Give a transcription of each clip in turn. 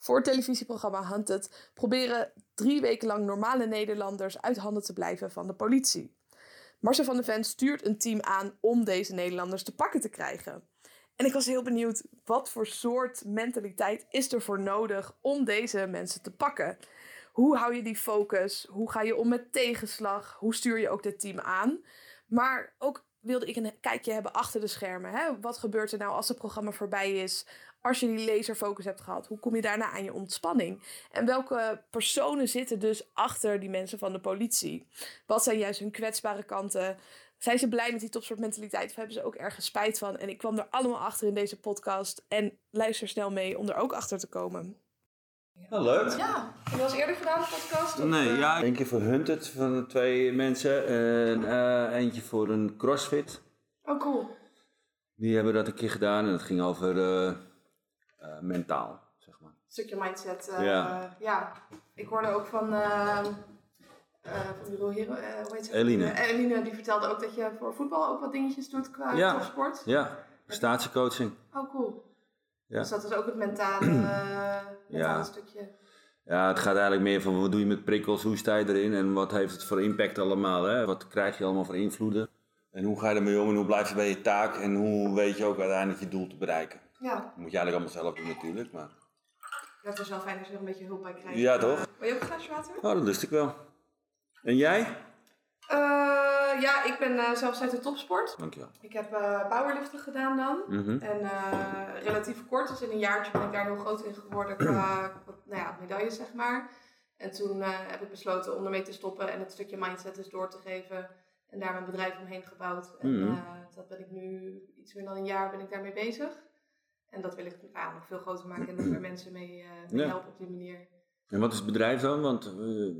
Voor het televisieprogramma Hunted proberen drie weken lang normale Nederlanders uit handen te blijven van de politie. Marcel van de Ven stuurt een team aan om deze Nederlanders te pakken te krijgen. En ik was heel benieuwd, wat voor soort mentaliteit is er voor nodig om deze mensen te pakken? Hoe hou je die focus? Hoe ga je om met tegenslag? Hoe stuur je ook dit team aan? Maar ook wilde ik een kijkje hebben achter de schermen. Hè? Wat gebeurt er nou als het programma voorbij is? Als je die laserfocus hebt gehad, hoe kom je daarna aan je ontspanning? En welke personen zitten dus achter die mensen van de politie? Wat zijn juist hun kwetsbare kanten? Zijn ze blij met die topsportmentaliteit of hebben ze ook ergens spijt van? En ik kwam er allemaal achter in deze podcast. En luister snel mee om er ook achter te komen. Ja, leuk. Ja, heb je wel eens eerder gedaan, een podcast? Of, Nee, eh, ja. Eén keer voor Hunted van de twee mensen en eh, eentje voor een CrossFit. Oh, cool. Die hebben dat een keer gedaan en dat ging over eh, eh, mentaal, zeg maar. stukje mindset. eh, Ja. ja. ik hoorde ook van, eh, eh, eh, hoe heet ze? Eline. Eh, Eline, die vertelde ook dat je voor voetbal ook wat dingetjes doet qua Ja. topsport. Ja, prestatiecoaching. Oh, cool. Ja. Dus dat is ook het mentale, eh, mentale Ja. stukje. Ja, het gaat eigenlijk meer van wat doe je met prikkels, hoe sta je erin en wat heeft het voor impact allemaal. Hè? Wat krijg je allemaal voor invloeden en hoe ga je ermee om en hoe blijf je bij je taak en hoe weet je ook uiteindelijk je doel te bereiken. Ja, Dat moet je eigenlijk allemaal zelf doen natuurlijk, maar dat is wel fijn als je er een beetje hulp bij krijgt. Ja, toch? Wil je ook een glaasje water? oh, dat lust ik wel. En jij? Eh, ja, ik ben eh, zelfs uit de topsport. Dankjewel. Ik heb eh powerliften gedaan dan. Mhm. En relatief kort, dus in een jaartje ben ik daar heel groot in geworden qua nou ja, medailles, zeg maar. En toen heb ik besloten om ermee te stoppen en het stukje mindset dus door te geven. En daar mijn bedrijf omheen gebouwd. En eh, dat ben ik nu, iets meer dan een jaar ben ik daarmee bezig. En dat wil ik ja, nog veel groter maken en nog meer mensen mee, eh, mee Ja. helpen op die manier. En wat is het bedrijf dan? Want eh,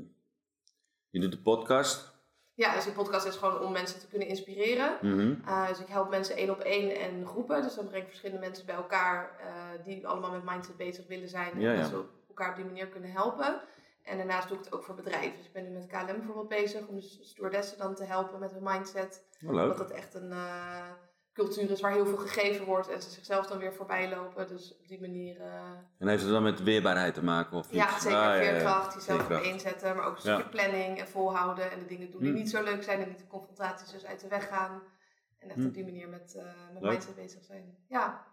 je doet de podcast. Ja, dus die podcast is gewoon om mensen te kunnen inspireren. Uh, dus ik help mensen één op één en groepen. Dus dan breng ik verschillende mensen bij elkaar uh, die allemaal met mindset bezig willen zijn. Ja, en dat ze elkaar op die manier kunnen helpen. En daarnaast doe ik het ook voor bedrijven. Dus ik ben nu met KLM bijvoorbeeld bezig om dus stewardessen dan te helpen met hun mindset. Oh, leuk. Het echt een uh, cultuur is waar heel veel gegeven wordt en ze zichzelf dan weer voorbij lopen. Dus op die manier. Uh, En heeft het dan met weerbaarheid te maken? Of ja, zeker. Ah, ja, ja. veerkracht, jezelf Veerkracht. inzetten, maar ook een Ja. stukje planning en volhouden. En de dingen doen die Hm. niet zo leuk zijn en niet de confrontaties dus uit de weg gaan. En echt Hm. op die manier met, eh met mindset bezig zijn. Ja.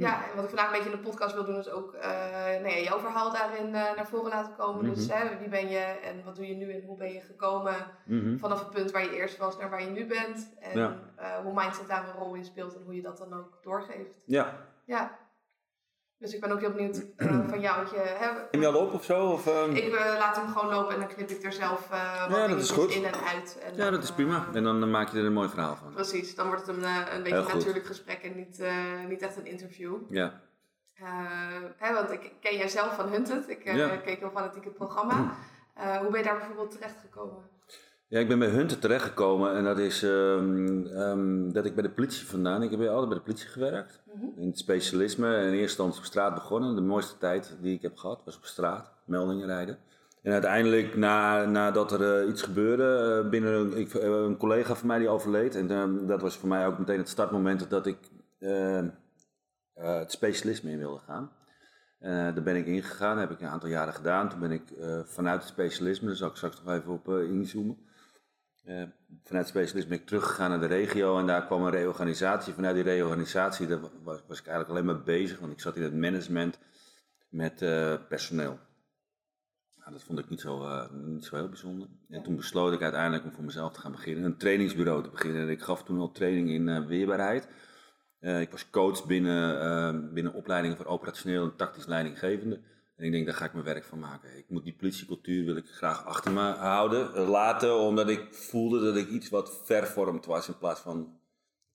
Ja, en wat ik vandaag een beetje in de podcast wil doen is ook eh, nee, jouw verhaal daarin eh, naar voren laten komen. Dus Mhm. hè, wie ben je en wat doe je nu en hoe ben je gekomen Mhm. vanaf het punt waar je eerst was naar waar je nu bent. En Ja. eh, hoe mindset daar een rol in speelt en hoe je dat dan ook doorgeeft. Ja. Ja. Dus ik ben ook heel benieuwd eh, van jou. wat Je, hè, Neem je al op of zo? Of, ehm? ik eh, laat hem gewoon lopen en dan knip ik er zelf eh wat dat dingetjes is goed. in en uit. En Ja, dan, dat is prima. En dan maak je er een mooi verhaal van. Precies, dan wordt het een, een beetje een natuurlijk gesprek en niet, niet echt een interview. Ja. Hè, want ik ken jij zelf van Hunted, ik Ja. keek heel fanatiek het programma. Hoe ben je daar bijvoorbeeld terechtgekomen? Ja, ik ben bij Hunter terechtgekomen en dat is ehm, ehm, dat ik bij de politie vandaan. Ik heb altijd bij de politie gewerkt. Mhm. In het specialisme en in eerste instantie op straat begonnen. De mooiste tijd die ik heb gehad was op straat, meldingen rijden. En uiteindelijk, na, nadat er eh, iets gebeurde, eh, binnen een, ik, eh, een collega van mij die overleed. En ehm, dat was voor mij ook meteen het startmoment dat ik het specialisme in wilde gaan. Daar ben ik ingegaan, dat heb ik een aantal jaren gedaan. Toen ben ik vanuit het specialisme, daar zal ik straks nog even op inzoomen. Eh, vanuit specialisme ben ik teruggegaan naar de regio en daar kwam een reorganisatie. Vanuit die reorganisatie was, was ik eigenlijk alleen maar bezig, want ik zat in het management met eh, personeel. Nou, dat vond ik niet zo, eh, niet zo heel bijzonder. En toen besloot ik uiteindelijk om voor mezelf te gaan beginnen, een trainingsbureau te beginnen. En ik gaf toen al training in weerbaarheid. Ik was coach binnen, binnen opleidingen voor operationeel en tactisch leidinggevende. En ik denk, daar ga ik mijn werk van maken. Ik moet die politiecultuur wil ik graag achter me houden, eh, laten, omdat ik voelde dat ik iets wat vervormd was in plaats van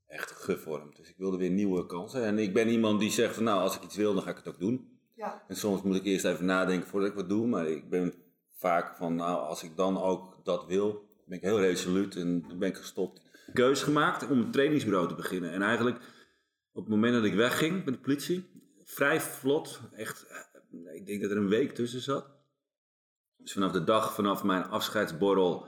echt gevormd. Dus ik wilde weer nieuwe kansen. En ik ben iemand die zegt van nou, als ik iets wil, dan ga ik het ook doen. Ja, En soms moet ik eerst even nadenken voordat ik wat doe. Maar ik ben vaak van, nou, als ik dan ook dat wil, ben ik heel resoluut en dan ben ik gestopt. Keus gemaakt om een trainingsbureau te beginnen. En eigenlijk op het moment dat ik wegging bij de politie, vrij vlot, echt, ik denk dat er een week tussen zat. Dus vanaf de dag vanaf mijn afscheidsborrel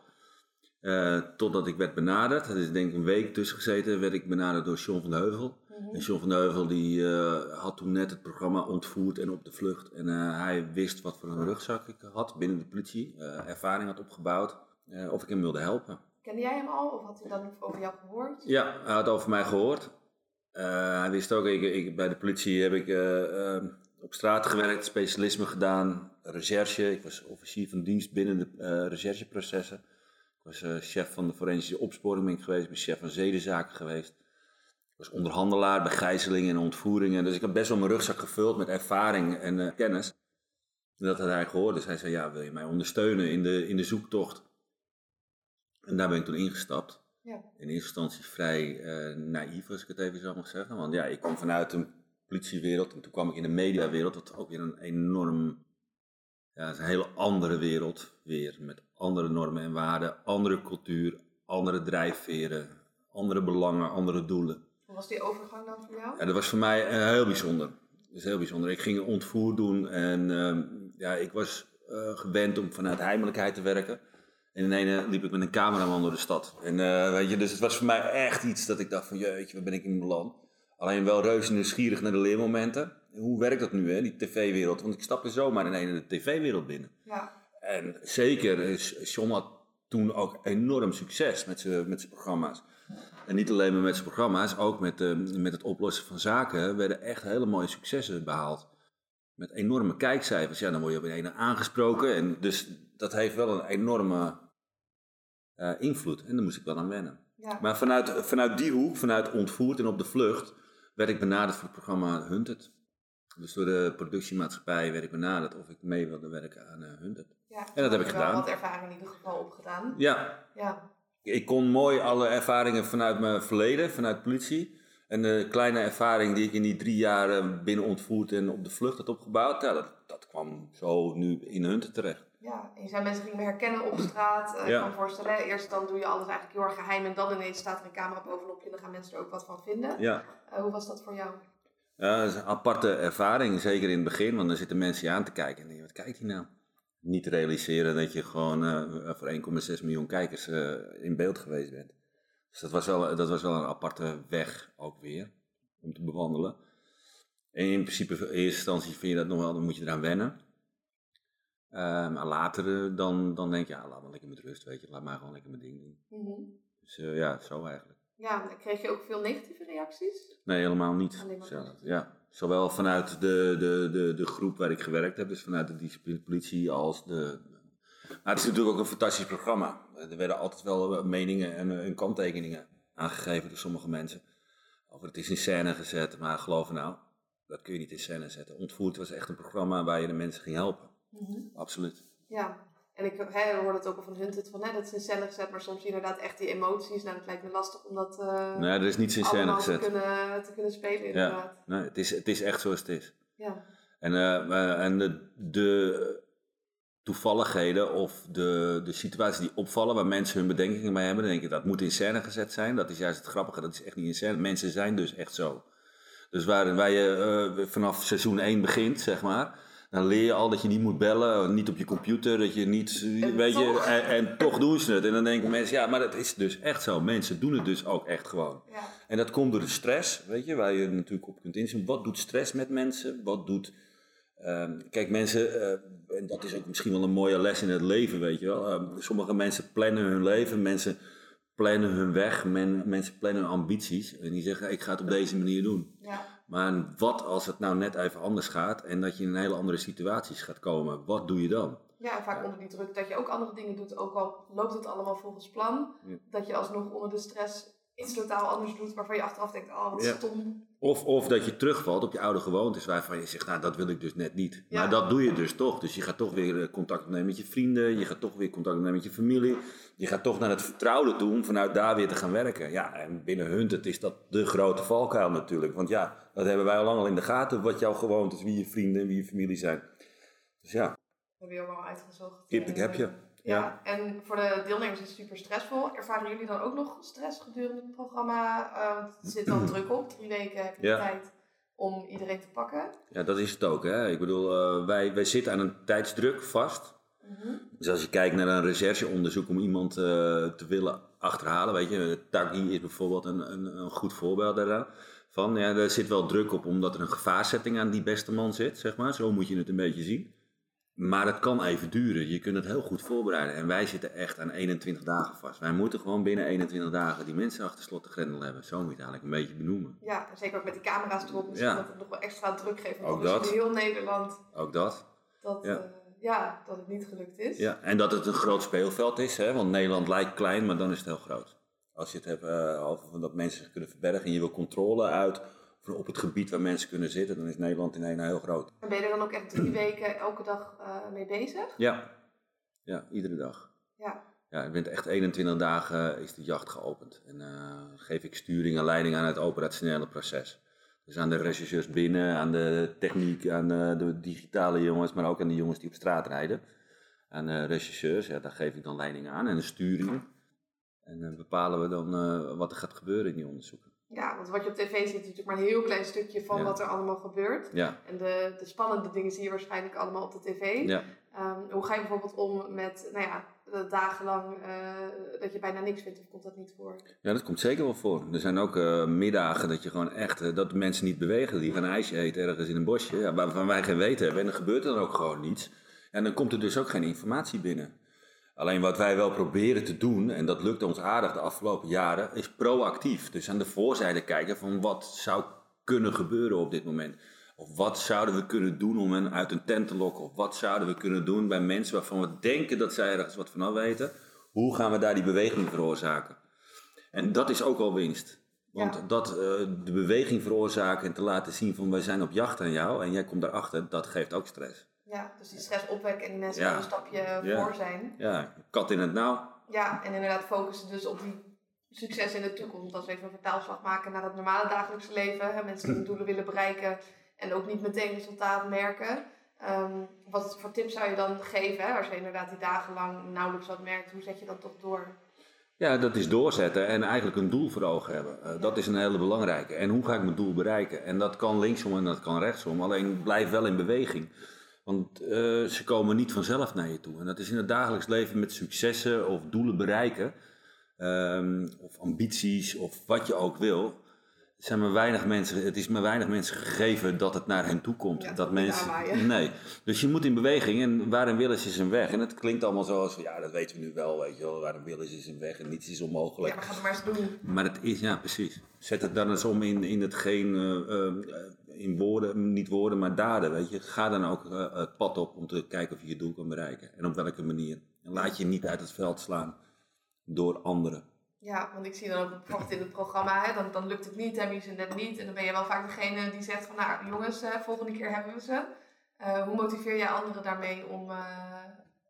eh, totdat ik werd benaderd, dat is denk ik een week tussen gezeten, werd ik benaderd door Sean van de Heuvel. Mhm. En John van Heuvel die eh, had toen net het programma ontvoerd en op de vlucht. En eh, hij wist wat voor een rugzak ik had binnen de politie. ervaring had opgebouwd. of ik hem wilde helpen. Kende jij hem al of had hij dan over jou gehoord? Ja, hij had over mij gehoord. Eh, hij wist ook, ik, ik, bij de politie heb ik eh, eh, op straat gewerkt, specialisme gedaan, recherche. Ik was officier van dienst binnen de eh, rechercheprocessen. Ik was eh, chef van de forensische opsporing ben ik geweest, ik ben chef van zedenzaken geweest. Ik was onderhandelaar bij gijzelingen en ontvoeringen. Dus ik heb best wel mijn rugzak gevuld met ervaring en eh, kennis. En dat had hij gehoord, dus hij zei, ja, wil je mij ondersteunen in de, in de zoektocht? En daar ben ik toen ingestapt Ja. in eerste instantie vrij naïef, als ik het even zo mag zeggen. Want ja, ik kwam vanuit een politiewereld en toen kwam ik in de mediawereld, wat ook weer een enorm, ja, is een hele andere wereld weer. Met andere normen en waarden, andere cultuur, andere drijfveren, andere belangen, andere doelen. Hoe was die overgang dan voor jou? Ja, dat was voor mij eh, heel bijzonder. Dat is heel bijzonder. Ik ging een ontvoer doen en ehm, ja, ik was eh, gewend om vanuit heimelijkheid te werken. En in ene liep ik met een cameraman door de stad. En eh, weet je, dus het was voor mij echt iets dat ik dacht van, jeetje, waar ben ik in beland? Alleen wel reuze nieuwsgierig naar de leermomenten. Hoe werkt dat nu, hè, die tv-wereld? Want ik stapte zomaar in een de tv-wereld binnen. Ja. En zeker, is- John had toen ook enorm succes met zijn met zijn programma's. En niet alleen maar met zijn programma's, ook met, eh, met het oplossen van zaken werden echt hele mooie successen behaald. Met enorme kijkcijfers. Ja, dan word je op een ene aangesproken. En dus dat heeft wel een enorme eh, invloed. En daar moest ik wel aan wennen. Ja. Maar vanuit, vanuit die hoek, vanuit ontvoerd en op de vlucht, werd ik benaderd voor het programma Hunted. Dus door de productiemaatschappij werd ik benaderd of ik mee wilde werken aan uh, Hunted. ja. En dat heb ik er wel gedaan. wat ervaring in ieder geval opgedaan. Ja, Ja. ik kon mooi alle ervaringen vanuit mijn verleden, vanuit politie. En de kleine ervaring die ik in die drie jaar binnen ontvoerd en op de vlucht had opgebouwd, ja, dat, dat kwam zo nu in Hunted terecht. Ja, je zei mensen gingen me herkennen op straat. Eh, Ik Ja. kan me voorstellen, eerst dan doe je alles eigenlijk heel erg geheim en dan ineens staat er een camera bovenop je en dan gaan mensen er ook wat van vinden. Ja. Eh, hoe was dat voor jou? Ja, dat is een aparte ervaring, zeker in het begin, want dan zitten mensen je aan te kijken en denk je, wat kijkt hij nou? Niet realiseren dat je gewoon eh, voor 1,6 miljoen kijkers in beeld geweest bent. Dus dat was, wel, dat was wel een aparte weg ook weer, om te bewandelen. En in principe, in eerste instantie vind je dat nog wel, dan moet je eraan wennen. Eh, maar later eh, dan, dan denk je, ja, laat maar lekker met rust, weet je, laat maar gewoon lekker mijn ding doen. Mhm. Dus eh, ja, zo eigenlijk. Ja, kreeg je ook veel negatieve reacties? Nee, helemaal niet. Alleen maar Zelf, ja. Zowel vanuit de, de, de, de groep waar ik gewerkt heb, dus vanuit de disciplinepolitie, als de. Maar het is natuurlijk ook een fantastisch programma. Er werden altijd wel meningen en, en kanttekeningen aangegeven door sommige mensen. Over het is in scène gezet, maar geloof nou, dat kun je niet in scène zetten. Ontvoerd was echt een programma waar je de mensen ging helpen. Mhm. Absoluut. Ja, en ik hè, hoorde het ook al van Hunted, van, hè, dat is in scène gezet, maar soms inderdaad echt die emoties. Nou, dat lijkt me lastig om dat eh Nee, er is niets in scène allemaal te gezet. kunnen, te kunnen spelen Ja, inderdaad. nee, het, is, het is echt zoals het is. Ja. En, eh, eh, en de, de toevalligheden of de, de situaties die opvallen waar mensen hun bedenkingen bij hebben, dan denk ik dat moet in scène gezet zijn. Dat is juist het grappige, dat is echt niet in scène. Mensen zijn dus echt zo. Dus waar, waar je vanaf seizoen 1 begint, zeg maar, dan leer je al dat je niet moet bellen, niet op je computer, dat je niet, En weet je, toch? en, en toch doen ze het. En dan denken mensen, ja, maar dat is dus echt zo. Mensen doen het dus ook echt gewoon. Ja. En dat komt door de stress, weet je, waar je natuurlijk op kunt inzoomen. Wat doet stress met mensen? Wat doet. ehm, kijk, mensen, eh, en dat is ook misschien wel een mooie les in het leven, weet je wel. Ehm, sommige mensen plannen hun leven, mensen plannen hun weg, men, mensen plannen hun ambities. En die zeggen, ik ga het op deze manier doen. Ja. Maar wat als het nou net even anders gaat en dat je in hele andere situaties gaat komen? Wat doe je dan? ja, en vaak onder die druk dat je ook andere dingen doet, ook al loopt het allemaal volgens plan, Ja. dat je alsnog onder de stress iets totaal anders doet waarvan je achteraf denkt, oh wat Ja. stom. Of, of dat je terugvalt op je oude gewoontes waarvan je zegt, nou dat wil ik dus net niet. Maar dat doe je dus toch. Dus je gaat toch weer eh, contact opnemen met je vrienden, je gaat toch weer contact opnemen met je familie. Je gaat toch naar het vertrouwde toe om vanuit daar weer te gaan werken. Ja, en binnen Hunted is dat de grote valkuil natuurlijk. Want ja, dat hebben wij al lang al in de gaten, wat jouw gewoontes, wie je vrienden en wie je familie zijn. Dus ja, We hebben je ook al uitgezocht. kip, ik heb je. Ja. en voor de deelnemers is het super stressvol. Ervaren jullie dan ook nog stress gedurende het programma? Eh, want het zit dan druk op. Drie weken heb je Ja. tijd om iedereen te pakken. Ja, dat is het ook. Hè. Ik bedoel, eh, wij, wij zitten aan een tijdsdruk vast. Mhm. Dus als je kijkt naar een rechercheonderzoek om iemand eh, te willen achterhalen, weet je, Taggi is bijvoorbeeld een, een, een goed voorbeeld daaraan. Van, ja, er zit wel druk op omdat er een gevaarzetting aan die beste man zit, zeg maar. Zo moet je het een beetje zien. Maar het kan even duren. Je kunt het heel goed voorbereiden. En wij zitten echt aan 21 dagen vast. Wij moeten gewoon binnen 21 dagen die mensen achter slot de grendel hebben. Zo moet je het eigenlijk een beetje benoemen. Ja, en zeker ook met die camera's erop. Misschien Ja. dat het nog wel extra druk geeft. Ook dat. in heel Nederland Ook dat. dat, Ja. ja. ja, dat het niet gelukt is. Ja, en dat het een groot speelveld is. Hè? Want Nederland lijkt klein, maar dan is het heel groot. Als je het hebt eh, over dat mensen zich kunnen verbergen en je wil controle uit op het gebied waar mensen kunnen zitten, dan is Nederland in één heel groot. En ben je er dan ook echt drie weken elke dag eh, mee bezig? Ja, ja iedere dag. Ja. Ja, ik ben echt 21 dagen is de jacht geopend. En eh, geef ik sturing en leiding aan het operationele proces. Dus aan de regisseurs binnen, aan de techniek, aan eh, de digitale jongens, maar ook aan de jongens die op straat rijden. Aan de regisseurs, ja, daar geef ik dan leiding aan en een sturing. En dan bepalen we dan eh, wat er gaat gebeuren in die onderzoeken. ja, want wat je op tv ziet is natuurlijk maar een heel klein stukje van Ja. wat er allemaal gebeurt. Ja, En de, de spannende dingen zie je waarschijnlijk allemaal op de tv. ja. Ehm, hoe ga je bijvoorbeeld om met, nou ja, dagenlang eh, dat je bijna niks vindt of komt dat niet voor? Ja, dat komt zeker wel voor. Er zijn ook eh, middagen dat je gewoon echt, eh, dat de mensen niet bewegen. Die gaan een ijsje eten ergens in een bosje, ja, waarvan wij geen weten hebben. En dan gebeurt er dan ook gewoon niets. En dan komt er dus ook geen informatie binnen. Alleen wat wij wel proberen te doen, en dat lukt ons aardig de afgelopen jaren, is proactief. Dus aan de voorzijde kijken van wat zou kunnen gebeuren op dit moment. Of wat zouden we kunnen doen om hen uit een tent te lokken? Of wat zouden we kunnen doen bij mensen waarvan we denken dat zij ergens wat vanaf weten? Hoe gaan we daar die beweging veroorzaken? En dat is ook al winst. Want Ja. dat eh, de beweging veroorzaken en te laten zien van wij zijn op jacht aan jou en jij komt daarachter, dat geeft ook stress. Ja, dus die stress opwekken en die mensen Ja. een stapje voor zijn. Ja, kat in het nauw. Ja, en inderdaad focussen dus op die succes in de toekomst. Als we even een vertaalslag maken naar het normale dagelijkse leven. Hè, mensen die hun doelen willen bereiken en ook niet meteen resultaat merken. Ehm, wat voor tips zou je dan geven hè, als je inderdaad die dagen lang nauwelijks wat merkt? Hoe zet je dat toch door? Ja, dat is doorzetten en eigenlijk een doel voor ogen hebben. Eh, dat is een hele belangrijke. En hoe ga ik mijn doel bereiken? En dat kan linksom en dat kan rechtsom. Alleen blijf wel in beweging. Want eh, ze komen niet vanzelf naar je toe. En dat is in het dagelijks leven met successen of doelen bereiken. ehm, of ambities of wat je ook wil. Zijn maar weinig mensen, het is maar weinig mensen gegeven dat het naar hen toe komt. Ja, dat mensen, nee. Dus je moet in beweging en waarin willen is een weg. En het klinkt allemaal zoals, ja dat weten we nu wel, weet je wel. Waarin willen is een weg en niets is onmogelijk. Ja, maar ga het maar eens doen. Maar het is, ja, precies. Zet het dan eens om in, in hetgeen, eh, eh, in woorden, niet woorden, maar daden, weet je. Ga dan ook eh, het pad op om te kijken of je je doel kan bereiken. En op welke manier. En laat je niet uit het veld slaan door anderen. Ja, want ik zie dan ook bijvoorbeeld in het programma, hè, dan, dan lukt het niet, hebben ze net niet. En dan ben je wel vaak degene die zegt van, nou jongens, eh, volgende keer hebben we ze. Eh, hoe motiveer jij anderen daarmee om,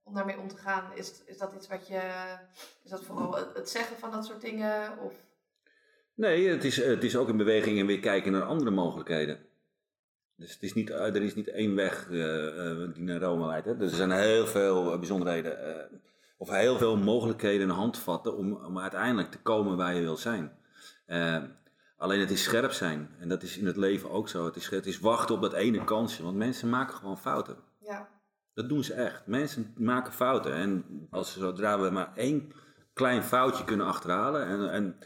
om daarmee om te gaan? Is, is dat iets wat je, is dat vooral het, het zeggen van dat soort dingen? Of, Nee, het is, het is ook een beweging en weer kijken naar andere mogelijkheden. Dus het is niet, eh, er is niet één weg eh, eh, die naar Rome leidt. Hè. Dus er zijn heel veel bijzonderheden, of heel veel mogelijkheden en handvatten om, om uiteindelijk te komen waar je wil zijn. Alleen het is scherp zijn. En dat is in het leven ook zo. Het is, het is wachten op dat ene kansje. Want mensen maken gewoon fouten. ja, Dat doen ze echt. Mensen maken fouten. En als, zodra we maar één klein foutje kunnen achterhalen en, en,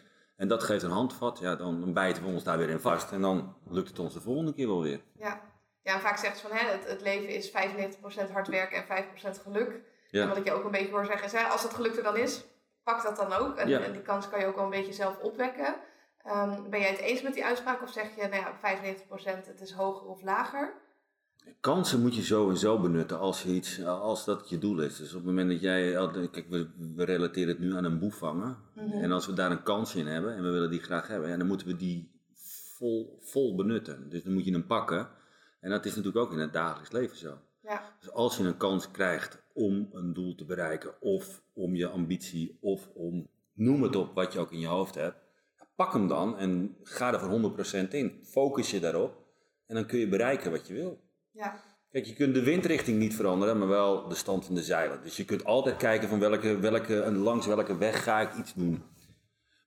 en dat geeft een handvat, ja, dan, bijten we ons daar weer in vast. En dan lukt het ons de volgende keer wel weer. ja. Ja, en vaak zegt ze van, hè, het, het leven is 95% hard werken en 5% geluk. En wat Ja, ik je ook een beetje hoor zeggen is, hè, als dat geluk er dan is, pak dat dan ook. En, Ja. en die kans kan je ook wel een beetje zelf opwekken. Ehm, ben jij het eens met die uitspraak of zeg je, nou ja, 95% het is hoger of lager? Kansen moet je sowieso benutten als, iets, als dat je doel is. Dus op het moment dat jij, kijk, we, we relateren het nu aan een boef vangen. Mhm. En als we daar een kans in hebben en we willen die graag hebben, ja, dan moeten we die vol, vol benutten. Dus dan moet je hem pakken. En dat is natuurlijk ook in het dagelijks leven zo. Ja, Dus als je een kans krijgt om een doel te bereiken, of om je ambitie, of om noem het op wat je ook in je hoofd hebt, pak hem dan en ga er voor 100% in. Focus je daarop en dan kun je bereiken wat je wil. Ja, Kijk, je kunt de windrichting niet veranderen, maar wel de stand van de zeilen. Dus je kunt altijd kijken van welke, welke, en langs welke weg ga ik iets doen.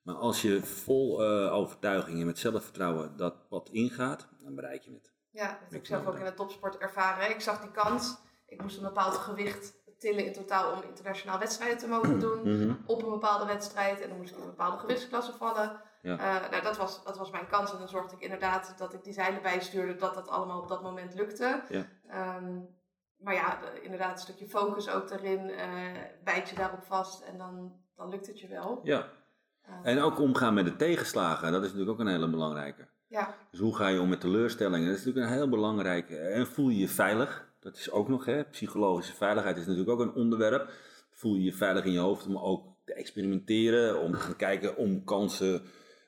Maar als je vol eh, overtuiging en met zelfvertrouwen dat pad ingaat, dan bereik je het. ja. Dat heb ik zelf ook in de topsport ervaren. Ik zag die kans. Ik moest een bepaald gewicht tillen in totaal om internationaal wedstrijden te mogen doen. Mhm. Op een bepaalde wedstrijd. En dan moest ik in een bepaalde gewichtsklasse vallen. Ja. Eh, nou, dat was, dat was mijn kans. En dan zorgde ik inderdaad dat ik die zeilen bijstuurde, dat dat allemaal op dat moment lukte. Ja. Ehm, maar ja, de- inderdaad een stukje focus ook daarin. eh bijt je daarop vast en dan, dan lukt het je wel. ja. Eh, En ook omgaan met de tegenslagen, dat is natuurlijk ook een hele belangrijke. ja, Dus hoe ga je om met teleurstellingen? Dat is natuurlijk een heel belangrijke. En voel je je veilig? Dat is ook nog, hè? Psychologische veiligheid is natuurlijk ook een onderwerp. Voel je je veilig in je hoofd om ook te experimenteren, om te gaan kijken om kansen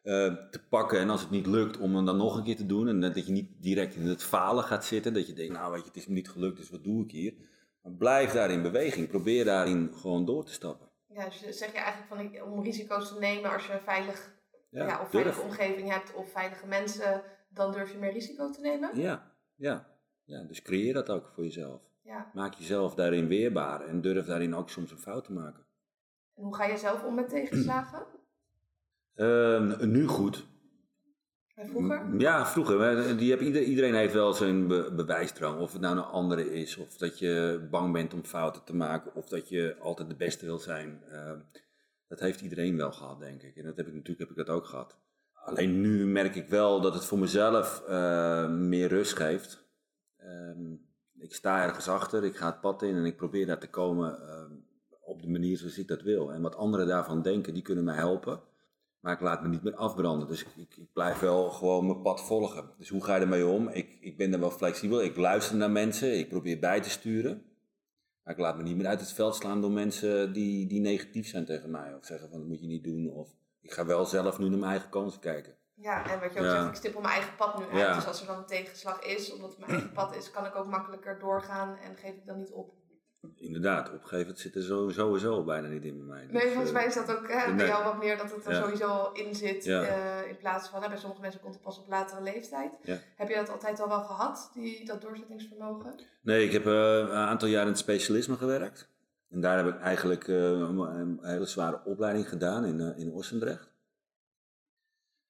eh, te pakken. En als het niet lukt, om hem dan nog een keer te doen. En dat je niet direct in het falen gaat zitten. Dat je denkt, nou weet je, het is me niet gelukt, dus wat doe ik hier? Maar blijf daar in beweging. Probeer daarin gewoon door te stappen. ja, dus zeg je eigenlijk van ik- om risico's te nemen als je een veilig, Ja, ja, of durf. veilige omgeving hebt of veilige mensen, dan durf je meer risico te nemen. Ja, ja. ja, dus creëer dat ook voor jezelf. Ja. Maak jezelf daarin weerbaar en durf daarin ook soms een fout te maken. En hoe ga je zelf om met tegenslagen? Ehm, nu goed. En vroeger? Ja, vroeger. hè, Die heb, ieder- iedereen heeft wel zijn be- bewijsdrang. Of het nou een andere is, of dat je bang bent om fouten te maken, of dat je altijd de beste wil zijn. Ehm, dat heeft iedereen wel gehad, denk ik. En dat heb ik natuurlijk heb ik dat ook gehad. Alleen nu merk ik wel dat het voor mezelf eh, meer rust geeft. Ehm, ik sta ergens achter, ik ga het pad in en ik probeer daar te komen ehm, op de manier zoals ik dat wil. En wat anderen daarvan denken, die kunnen mij helpen. Maar ik laat me niet meer afbranden. Dus ik, ik, blijf wel gewoon mijn pad volgen. Dus hoe ga je ermee om? Ik, ik ben er wel flexibel. Ik luister naar mensen. Ik probeer bij te sturen. Maar ik laat me niet meer uit het veld slaan door mensen die, die negatief zijn tegen mij. Of zeggen van dat moet je niet doen. Of ik ga wel zelf nu naar mijn eigen kansen kijken. Ja, en wat je ook Ja. zegt, ik stip op mijn eigen pad nu uit. Ja. Dus als er dan een tegenslag is, omdat het mijn eigen pad is, kan ik ook makkelijker doorgaan en geef ik dan niet op. Inderdaad, opgeven zit er sowieso bijna niet in bij mij. Dus, Nee, volgens eh, mij is dat ook hè, bij jou wat meer dat het er Ja. sowieso al in zit. Ja. eh, in plaats van, hè, bij sommige mensen komt het pas op latere leeftijd. Ja. Heb je dat altijd al wel gehad, die, dat doorzettingsvermogen? Nee, ik heb eh, een aantal jaar in het specialisme gewerkt. En daar heb ik eigenlijk een, hele zware opleiding gedaan in, in Ossendrecht.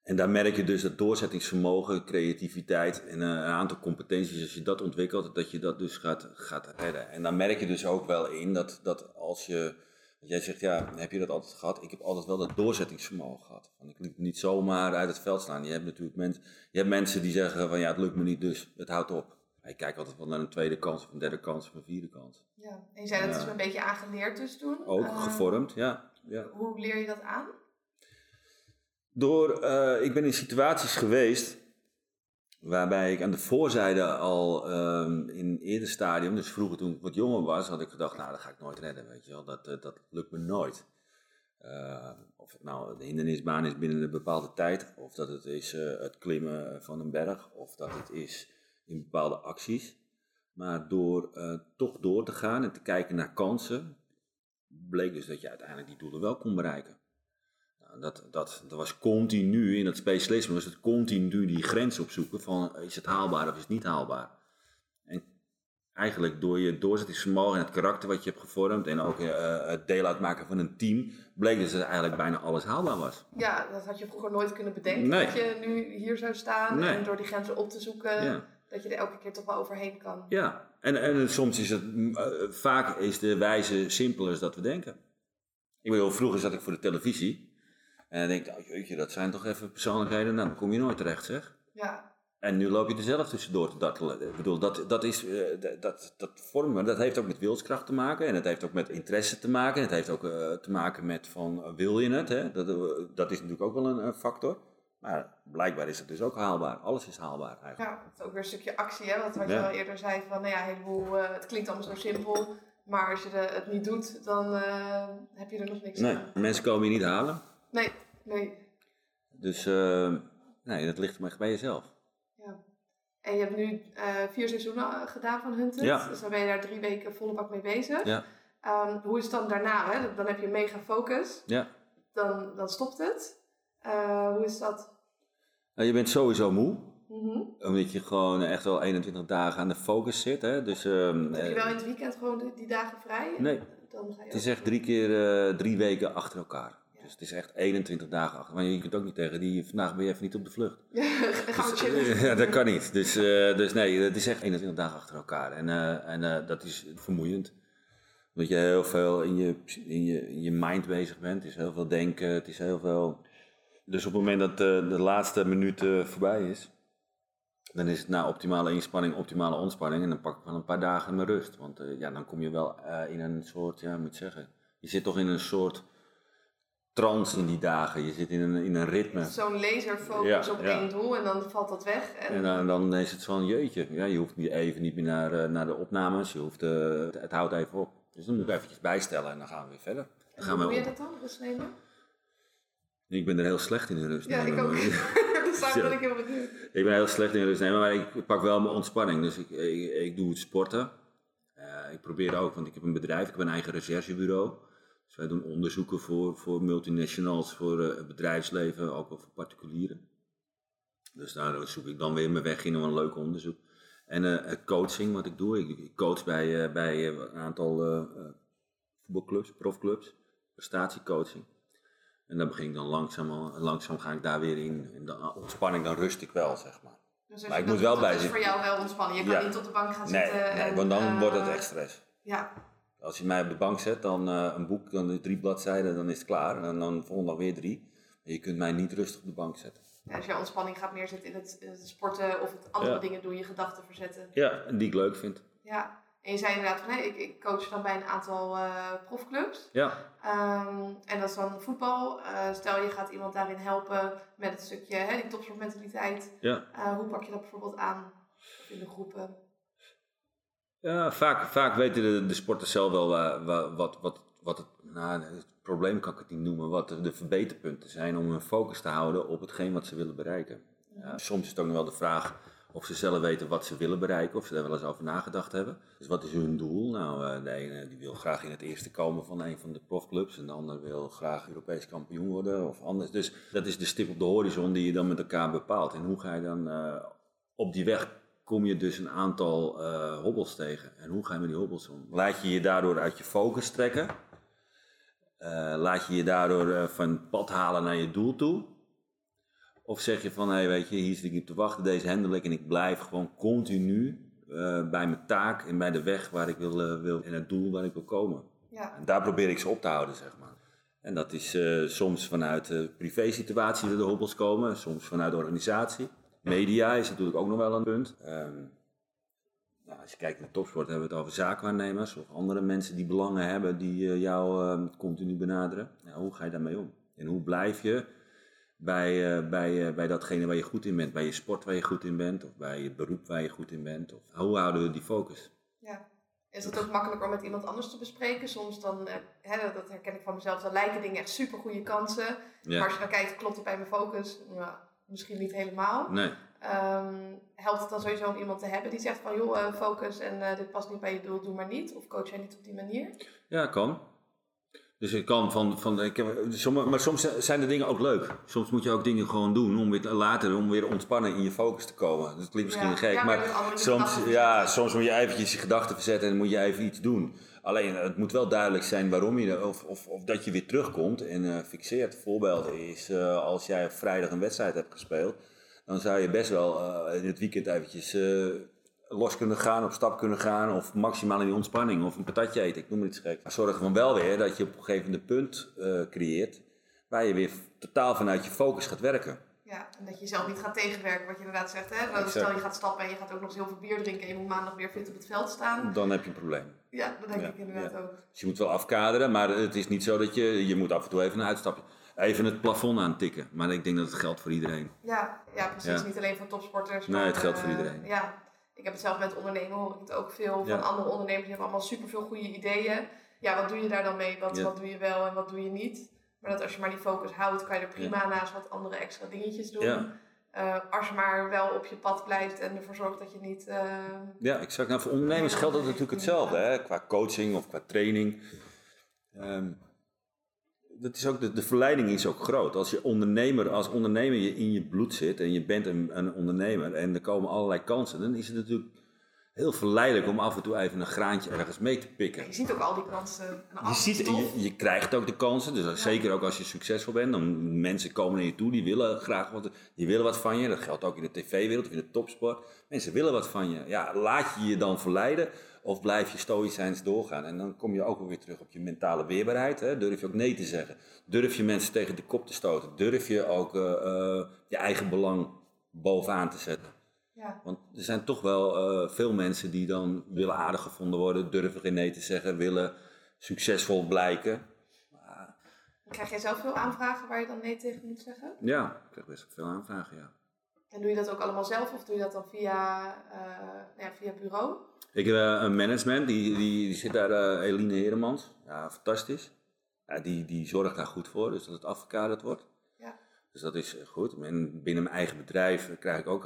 En daar merk je dus dat doorzettingsvermogen, creativiteit en eh, een aantal competenties, als je dat ontwikkelt, dat je dat dus gaat, gaat redden. En dan merk je dus ook wel in dat, dat als je, want jij zegt ja, heb je dat altijd gehad? Ik heb altijd wel dat doorzettingsvermogen gehad. Van, ik liep niet zomaar uit het veld slaan. Je hebt natuurlijk mensen, je hebt mensen die zeggen van ja, het lukt me niet, dus het houdt op. Ik kijk altijd wel naar een tweede kans of een derde kans of een vierde kans. Ja. En je zei dat is een beetje aangeleerd dus toen. Ook Eh, gevormd, ja. ja. Hoe leer je dat aan? Door, eh, ik ben in situaties geweest waarbij ik aan de voorzijde al ehm, in eerder stadium, dus vroeger toen ik wat jonger was, had ik gedacht, nou dat ga ik nooit redden, weet je wel, dat, eh, dat lukt me nooit. Eh, of het nou de hindernisbaan is binnen een bepaalde tijd, of dat het is het klimmen van een berg, of dat het is in bepaalde acties. Maar door toch door te gaan en te kijken naar kansen, bleek dus dat je uiteindelijk die doelen wel kon bereiken. Dat, dat, dat was continu, in het specialisme was het continu die grens opzoeken van is het haalbaar of is het niet haalbaar. En eigenlijk door je doorzettingsvermogen en het karakter wat je hebt gevormd en ook eh, het deel uitmaken van een team, bleek dus dat eigenlijk bijna alles haalbaar was. Ja, dat had je vroeger nooit kunnen bedenken. Nee. Dat je nu hier zou staan Nee. en door die grenzen op te zoeken, Ja. dat je er elke keer toch wel overheen kan. Ja, en, en soms is het, eh, vaak is de wijze simpeler dan dat we denken. Ik bedoel, vroeger zat ik voor de televisie en dan denk ik, oh, jeetje, dat zijn toch even persoonlijkheden, nou, dan kom je nooit terecht zeg. Ja, En nu loop je er zelf tussendoor te dartelen. Ik bedoel, dat, dat, is, eh, dat- dat, dat vormen, dat heeft ook met wilskracht te maken. En het heeft ook met interesse te maken. Het heeft ook eh, te maken met van, eh, wil je het? Hè? Dat, dat is natuurlijk ook wel een, factor. Maar blijkbaar is het dus ook haalbaar. Alles is haalbaar eigenlijk. ja, het is ook weer een stukje actie, hè? Want wat je al eerder zei van, nou ja, heleboel, het klinkt allemaal zo simpel, maar als je de- het niet doet, dan heb je er nog niks Nee, aan. mensen komen je niet halen. Nee, nee. Dus eh, nee, dat ligt maar bij jezelf. Ja. En je hebt nu eh, vier seizoenen eh, gedaan van Hunted. Ja. Dus dan ben je daar drie weken volle bak mee bezig. Ja. Ehm, hoe is het dan daarna? Hè? Dan heb je mega focus. Ja. Dan, dan stopt het. Eh, hoe is dat? Nou, je bent sowieso moe. Mhm. Omdat je gewoon echt wel 21 dagen aan de focus zit. Hè? Dus, ehm, Heb je wel in het weekend gewoon die, die dagen vrij? Nee. Dan ga je Het is echt drie keer drie weken achter elkaar. Dus het is echt 21 dagen achter. Maar je kunt ook niet tegen die, vandaag ben je even niet op de vlucht. Dus, chillen. ja, dat kan niet. Dus, eh, dus nee, het is echt 21 dagen achter elkaar. En, eh, en eh, dat is vermoeiend. Omdat je heel veel in je, in, je, in je mind bezig bent. Het is heel veel denken. Het is heel veel Dus op het moment dat de, de laatste minuut voorbij is, dan is het na optimale inspanning, optimale ontspanning. En dan pak ik wel een paar dagen mijn rust. Want ja, dan kom je wel in een soort, ja, moet zeggen. Je zit toch in een soort trance in die dagen. Je zit in een, in een ritme. Zo'n laserfocus Ja, op ja. één doel en dan valt dat weg. En, En dan, dan is het van jeetje. Ja, je hoeft niet even niet meer naar, eh, naar de opnames. Je hoeft, eh, het, het houdt even op. Dus dan moet ik eventjes bijstellen en dan gaan we weer verder. Dan gaan hoe we doe je dat dan, rust nemen? Ik ben er heel slecht in de rust. Ja, ik nemen. ook. dus ben ik heel benieuwd. Ik ben heel slecht in rust nemen, maar ik pak wel mijn ontspanning. Dus ik, ik, ik doe het sporten. Eh, ik probeer ook, want ik heb een bedrijf, ik heb een eigen recherchebureau. Dus wij doen onderzoeken voor, voor multinationals, voor eh, het bedrijfsleven, ook wel voor particulieren. Dus daar zoek ik dan weer mijn weg in om een leuk onderzoek. En eh, het coaching, wat ik doe, ik, ik coach bij, eh, bij eh, een aantal eh, eh, voetbalclubs, profclubs, prestatiecoaching. En dan begin ik dan langzaam, langzaam ga ik daar weer in. En dan ontspanning, dan rust ik wel, zeg maar. Dus Maar ik moet wel doet, dat bij is voor jou wel ontspannen. Je kan Ja. niet op de bank gaan Nee, zitten. nee en, want dan eh, wordt het echt stress. Ja, Als je mij op de bank zet, dan eh, een boek, dan drie bladzijden, dan is het klaar. En dan volgende dag weer drie. Maar je kunt mij niet rustig op de bank zetten. Ja, als je ontspanning gaat meer zitten in het, in het sporten of het andere Ja. dingen doen, je gedachten verzetten. Ja, en die ik leuk vind. Ja, en je zei inderdaad van, hé, ik, ik coach dan bij een aantal eh, profclubs. Ja, Ehm, en dat is dan voetbal. Eh, stel je gaat iemand daarin helpen met het stukje, hè, die topsportmentaliteit. ja. Hoe pak je dat bijvoorbeeld aan in de groepen? Ja vaak, vaak weten de, de sporters zelf wel wa- wa- wat, wat, wat het, nou, het probleem kan ik het niet noemen, wat de, de verbeterpunten zijn om hun focus te houden op hetgeen wat ze willen bereiken. Ja, soms is het ook nog wel de vraag of ze zelf weten wat ze willen bereiken, of ze daar wel eens over nagedacht hebben. Dus wat is hun doel? Nou, eh, de ene die wil graag in het eerste komen van een van de profclubs, en de ander wil graag Europees kampioen worden of anders. Dus dat is de stip op de horizon die je dan met elkaar bepaalt. En hoe ga je dan eh, op die weg kom je dus een aantal eh, hobbels tegen. En hoe ga je met die hobbels om? Laat je je daardoor uit je focus trekken? Eh, laat je je daardoor eh, van het pad halen naar je doel toe? Of zeg je van, hé, hey, weet je, hier zit ik op te wachten, deze handel ik en ik blijf gewoon continu bij mijn taak en bij de weg waar ik wil, wil en het doel waar ik wil komen. Ja, En daar probeer ik ze op te houden, zeg maar. En dat is soms vanuit de privé-situatie dat de hobbels komen, soms vanuit de organisatie. Media is natuurlijk ook nog wel een punt. Ehm, nou, als je kijkt naar topsport, hebben we het over zaakwaarnemers of andere mensen die belangen hebben die eh, jou eh, continu benaderen. Nou, hoe ga je daarmee om? En hoe blijf je bij, eh, bij, bij datgene waar je goed in bent, bij je sport waar je goed in bent, of bij je beroep waar je goed in bent? Of hoe houden we die focus? ja. Is het ook makkelijker om met iemand anders te bespreken? Soms dan, hè, dat- herken ik van mezelf, dan lijken dingen echt super goede kansen. Maar als je dan kijkt, klopt het bij mijn focus? Nou, misschien niet helemaal. Nee. Ehm, helpt het dan sowieso om iemand te hebben die zegt van joh, eh, focus en eh, dit past niet bij je doel, doe maar niet? Of coach jij niet op die manier? Ja, kan. Dus ik kan van, van ik heb, sommige, maar soms zijn de dingen ook leuk. Soms moet je ook dingen gewoon doen om weer te- later om weer ontspannen in je focus te komen. Dat klinkt misschien Ja. gek, Ja, maar maar soms, ja, soms moet je eventjes je gedachten verzetten en moet je even iets doen. Alleen het moet wel duidelijk zijn waarom je, of, of, of dat je weer terugkomt en eh, fixeert. Voorbeeld is eh, als jij op vrijdag een wedstrijd hebt gespeeld, dan zou je best wel eh, in het weekend eventjes eh, los kunnen gaan, op stap kunnen gaan of maximaal in die ontspanning of een patatje eten, ik noem het iets gek. Zorg ervan wel weer dat je op een gegeven moment een punt eh, creëert waar je weer totaal vanuit je focus gaat werken. Ja, en dat je jezelf niet gaat tegenwerken, wat je inderdaad zegt. Hè? Want. Stel je gaat stappen en je gaat ook nog eens heel veel bier drinken en je moet maandag weer fit op het veld staan. Dan heb je een probleem. Ja, dat denk Ja, ik inderdaad ook. Dus je moet wel afkaderen, maar het is niet zo dat je, je moet af en toe even een uitstapje, even het plafond aantikken. Maar ik denk dat het geldt voor iedereen. Ja, ja precies. Ja. Niet alleen voor topsporters. Nee, maar, het geldt voor eh, iedereen. Ja, ik heb het zelf met ondernemen, hoor ik het ook veel van andere ondernemers. Die hebben allemaal superveel goede ideeën. Ja, wat doe je daar dan mee? Wat, wat doe je wel en wat doe je niet? Maar dat als je maar die focus houdt, kan je er prima naast wat andere extra dingetjes doen. Ja. Eh, als je maar wel op je pad blijft en ervoor zorgt dat je niet... eh, Ja, exact. Nou, voor ondernemers geldt dat natuurlijk hetzelfde, hè? qua coaching of qua training. Ehm, dat is ook de, de verleiding is ook groot. Als je ondernemer, als ondernemer je in je bloed zit en je bent een, een ondernemer en er komen allerlei kansen, dan is het natuurlijk heel verleidelijk om af en toe even een graantje ergens mee te pikken. je ziet ook al die kansen. En Je, ziet, je, je krijgt ook de kansen, dus zeker ook als je succesvol bent, dan mensen komen naar je toe, die willen graag wat, die willen wat van je. Dat geldt ook in de tv-wereld of in de topsport. Mensen willen wat van je. Ja, laat je je dan verleiden Of blijf je stoïcijns doorgaan? En dan kom je ook weer terug op je mentale weerbaarheid. Hè? Durf je ook nee te zeggen? Durf je mensen tegen de kop te stoten? Durf je ook eh, eh, je eigen belang bovenaan te zetten? Ja. Want er zijn toch wel eh, veel mensen die dan willen aardig gevonden worden, durven geen nee te zeggen, willen succesvol blijken. Krijg jij zelf veel aanvragen waar je dan nee tegen moet zeggen? Ja, ik krijg best wel veel aanvragen, ja. En doe je dat ook allemaal zelf of doe je dat dan via, uh, ja, via bureau? Ik heb uh, een management, die, die, die zit daar, Eline Heremans. Ja, fantastisch. Ja, die, die zorgt daar goed voor, dus dat het afgekaderd wordt. Ja. Dus dat is goed. En binnen mijn eigen bedrijf krijg ik ook,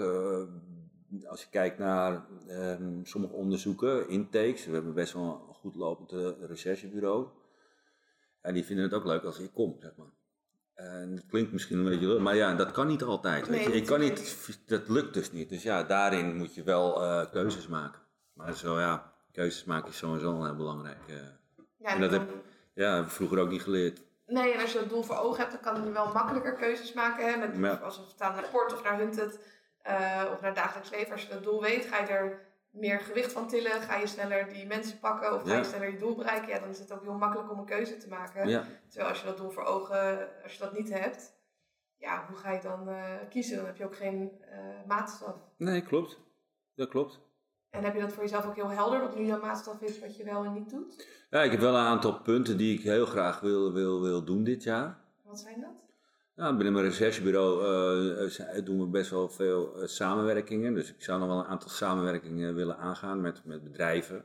als je kijkt naar um, sommige onderzoeken, intakes. We hebben best wel een goed lopend recherchebureau. En die vinden het ook leuk als ik kom, zeg maar. En het klinkt misschien een beetje maar ja, dat kan niet altijd. Weet je. Ik kan niet, dat lukt dus niet. Dus ja, daarin moet je wel uh, keuzes maken. Maar zo ja, keuzes maken is sowieso heel belangrijk. Uh. Ja, en dat heb, ja, heb ik vroeger ook niet geleerd. Nee, en als je dat doel voor ogen hebt, dan kan je wel makkelijker keuzes maken. Hè? Met, Ja. Als we vertalen naar sport of naar hunted uh, of naar dagelijks leven. Als je dat doel weet, ga je er meer gewicht van tillen, ga je sneller die mensen pakken of ga Ja. je sneller je doel bereiken, ja, dan is het ook heel makkelijk om een keuze te maken. Ja. Terwijl als je dat doel voor ogen, als je dat niet hebt, ja, hoe ga je dan eh, kiezen? Dan heb je ook geen eh, maatstaf. Nee, klopt. Dat klopt. En heb je dat voor jezelf ook heel helder, wat nu jouw maatstaf is, wat je wel en niet doet? Ja, ik heb wel een aantal punten die ik heel graag wil, wil, wil doen dit jaar. Wat zijn dat? Binnen mijn recherchebureau eh, eh, doen we best wel veel eh, samenwerkingen. Dus ik zou nog wel een aantal samenwerkingen willen aangaan met, met bedrijven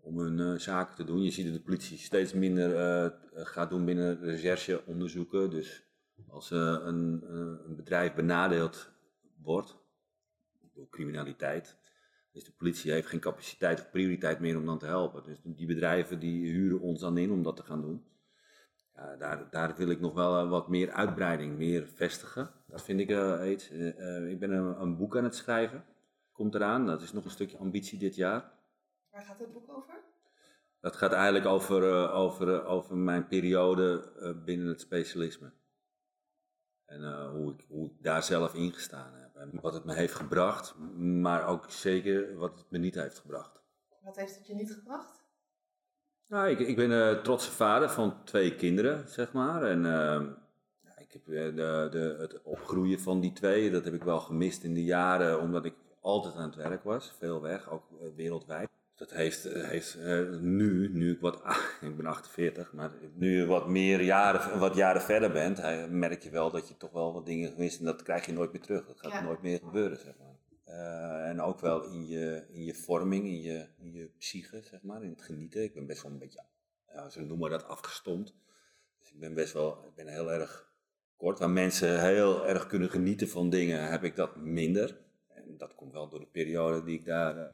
om hun zaken te doen. Je ziet dat de politie steeds minder gaat doen binnen rechercheonderzoeken. Dus als een, een bedrijf benadeeld wordt door criminaliteit, dus de politie heeft geen capaciteit of prioriteit meer om dan te helpen. Dus die bedrijven die huren ons dan in om dat te gaan doen. Ja, daar, daar wil ik nog wel eh, wat meer uitbreiding, meer vestigen. Dat vind ik eh, iets. Eh, ik ben een, een boek aan het schrijven. Komt eraan. Dat is nog een stukje ambitie dit jaar. Waar gaat het boek over? Dat gaat eigenlijk over, over, over mijn periode binnen het specialisme. En hoe, ik, hoe ik daar zelf in gestaan heb. En wat het me heeft gebracht, maar ook zeker wat het me niet heeft gebracht. Wat heeft het je niet gebracht? Nou, ik, ik ben een trotse vader van twee kinderen, zeg maar. En ehm, ja, ik heb eh, de, de, het opgroeien van die twee, dat heb ik wel gemist in de jaren, omdat ik altijd aan het werk was, veel weg, ook eh, wereldwijd. Dat heeft, eh, heeft nu, nu ik wat, ik ben 48, maar nu je wat meer jaren, wat jaren verder bent, merk je wel dat je toch wel wat dingen gemist en dat krijg je nooit meer terug. Dat gaat Ja. nooit meer gebeuren, zeg maar. Eh, en ook wel in je, in je vorming, in je, in je psyche, zeg maar, in het genieten. Ik ben best wel een beetje, ja, ze noemen dat afgestomd. Dus ik ben best wel, ik ben heel erg kort. Waar mensen heel erg kunnen genieten van dingen, heb ik dat minder. En dat komt wel door de periode die ik daar, eh,